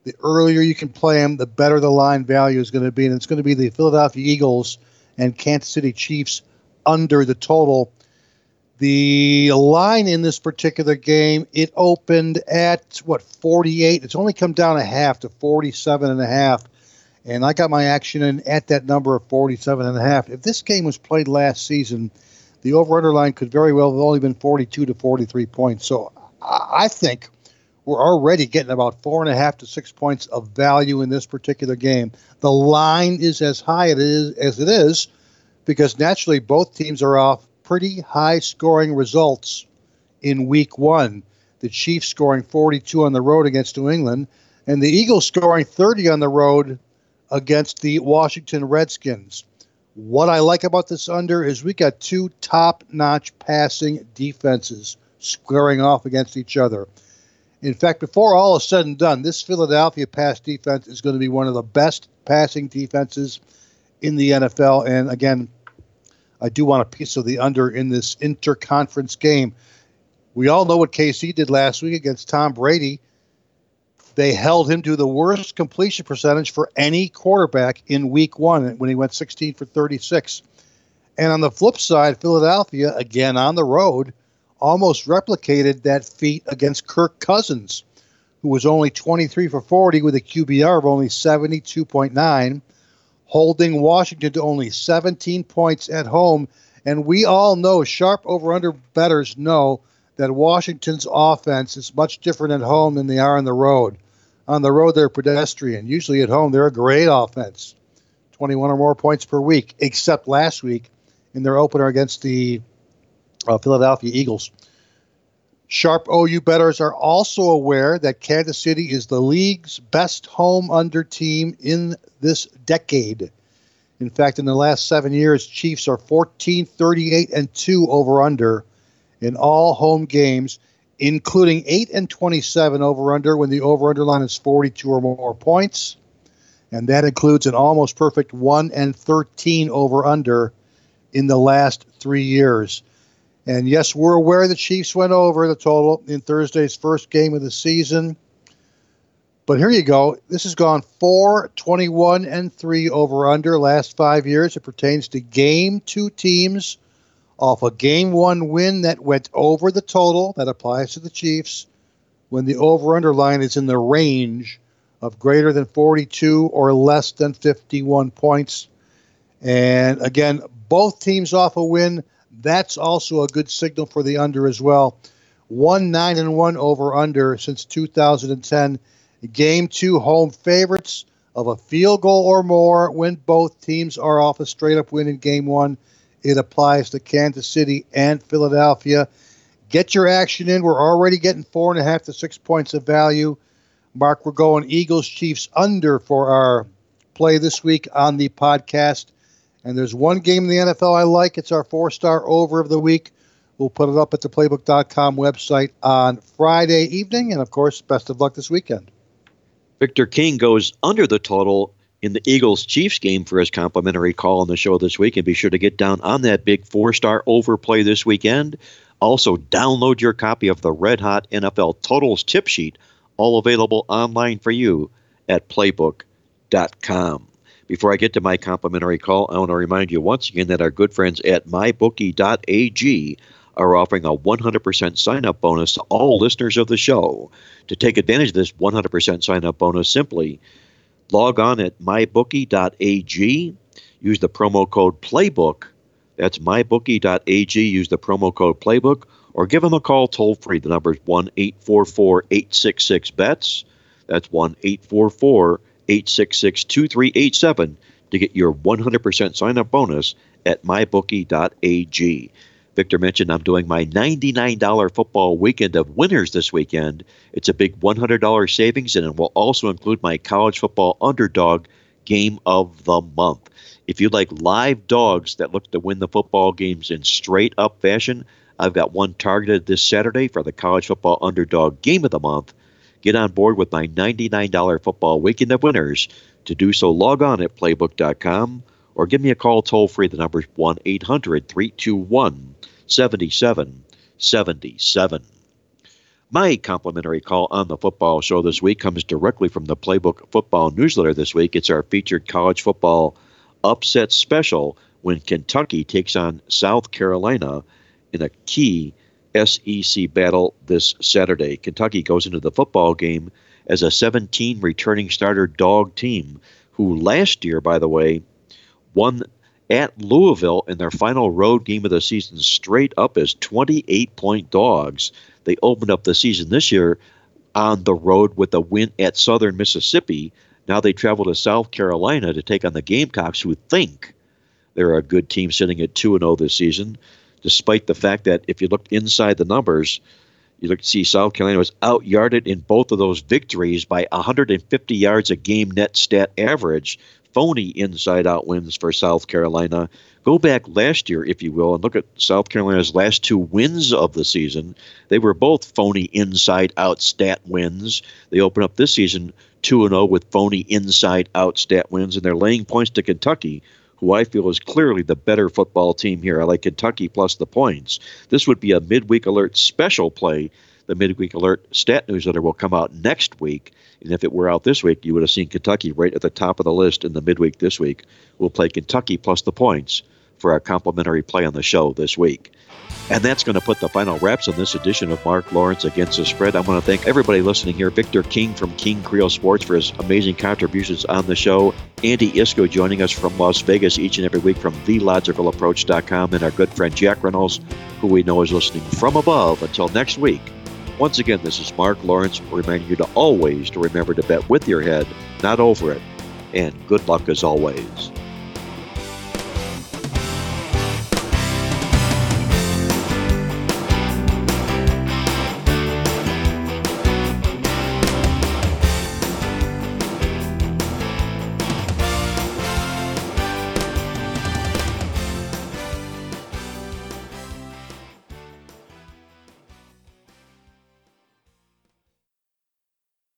S2: The earlier you can play them, the better the line value is going to be. And it's going to be the Philadelphia Eagles and Kansas City Chiefs under the total the line in this particular game, it opened at what 48. It's only come down a half to 47 and a half. And I got my action in at that number of 47 and a half. If this game was played last season, the over-under line could very well have only been 42 to 43 points. So I think we're already getting about four and a half to six points of value in this particular game. The line is as high it is as it is because naturally both teams are off pretty high scoring results in week one. The Chiefs scoring 42 on the road against New England, and the Eagles scoring 30 on the road against the Washington Redskins. What I like about this under is we got two top notch passing defenses squaring off against each other. In fact, before all is said and done, this Philadelphia pass defense is going to be one of the best passing defenses in the NFL. And again, I do want a piece of the under in this interconference game. We all know what KC did last week against Tom Brady. They held him to the worst completion percentage for any quarterback in week one when he went 16 for 36. And on the flip side, Philadelphia, again on the road, almost replicated that feat against Kirk Cousins, who was only 23 for 40 with a QBR of only 72.9, holding Washington to only 17 points at home. And we all know, sharp over under betters know that Washington's offense is much different at home than they are on the road. On the road, they're pedestrian. Usually at home, they're a great offense 21 or more points per week, except last week in their opener against the uh, Philadelphia Eagles. Sharp OU bettors are also aware that Kansas City is the league's best home under team in this decade. In fact, in the last seven years, Chiefs are 14, 38, and 2 over under in all home games, including 8 and 27 over under when the over under line is 42 or more points. And that includes an almost perfect 1 and 13 over under in the last three years. And yes, we're aware the Chiefs went over the total in Thursday's first game of the season. But here you go. This has gone 4, 21, and 3 over under last five years. It pertains to game two teams off a game one win that went over the total. That applies to the Chiefs when the over under line is in the range of greater than 42 or less than 51 points. And again, both teams off a win. That's also a good signal for the under as well. One nine and one over under since 2010. Game two home favorites of a field goal or more when both teams are off a straight up win in game one. It applies to Kansas City and Philadelphia. Get your action in. We're already getting four and a half to six points of value. Mark, we're going Eagles Chiefs under for our play this week on the podcast. And there's one game in the NFL I like. It's our four star over of the week. We'll put it up at the playbook.com website on Friday evening. And of course, best of luck this weekend.
S1: Victor King goes under the total in the Eagles Chiefs game for his complimentary call on the show this week. And be sure to get down on that big four star overplay this weekend. Also, download your copy of the Red Hot NFL Totals tip sheet, all available online for you at playbook.com. Before I get to my complimentary call, I want to remind you once again that our good friends at mybookie.ag are offering a 100% sign up bonus to all listeners of the show. To take advantage of this 100% sign up bonus, simply log on at mybookie.ag, use the promo code PLAYBOOK. That's mybookie.ag, use the promo code PLAYBOOK, or give them a call toll free. The number is 1 844 866 BETS. That's 1 844 866 2387 to get your 100% sign up bonus at mybookie.ag. Victor mentioned I'm doing my $99 football weekend of winners this weekend. It's a big $100 savings, and it will also include my college football underdog game of the month. If you like live dogs that look to win the football games in straight up fashion, I've got one targeted this Saturday for the college football underdog game of the month. Get on board with my $99 football weekend of winners. To do so, log on at playbook.com or give me a call toll free. The number is 1 800 321 7777. My complimentary call on the football show this week comes directly from the Playbook Football newsletter this week. It's our featured college football upset special when Kentucky takes on South Carolina in a key SEC battle this Saturday. Kentucky goes into the football game as a 17 returning starter dog team, who last year, by the way, won at Louisville in their final road game of the season straight up as 28 point dogs. They opened up the season this year on the road with a win at Southern Mississippi. Now they travel to South Carolina to take on the Gamecocks, who think they're a good team sitting at 2 0 this season despite the fact that if you look inside the numbers, you look see South Carolina was out yarded in both of those victories by 150 yards a game net stat average. Phony inside out wins for South Carolina. Go back last year, if you will, and look at South Carolina's last two wins of the season. They were both phony inside out stat wins. They open up this season 2 0 with phony inside out stat wins, and they're laying points to Kentucky, who I feel is clearly the better football team here. I like Kentucky plus the points. This would be a midweek alert special play. The midweek alert stat newsletter will come out next week. And if it were out this week, you would have seen Kentucky right at the top of the list in the midweek this week. We'll play Kentucky plus the points for our complimentary play on the show this week. And that's going to put the final wraps on this edition of Mark Lawrence Against the Spread. I want to thank everybody listening here. Victor King from King Creole Sports for his amazing contributions on the show. Andy Iskoe joining us from Las Vegas each and every week from TheLogicalApproach.com. And our good friend Jack Reynolds, who we know is listening from above. Until next week, once again, this is Mark Lawrence reminding you to always to remember to bet with your head, not over it. And good luck as always.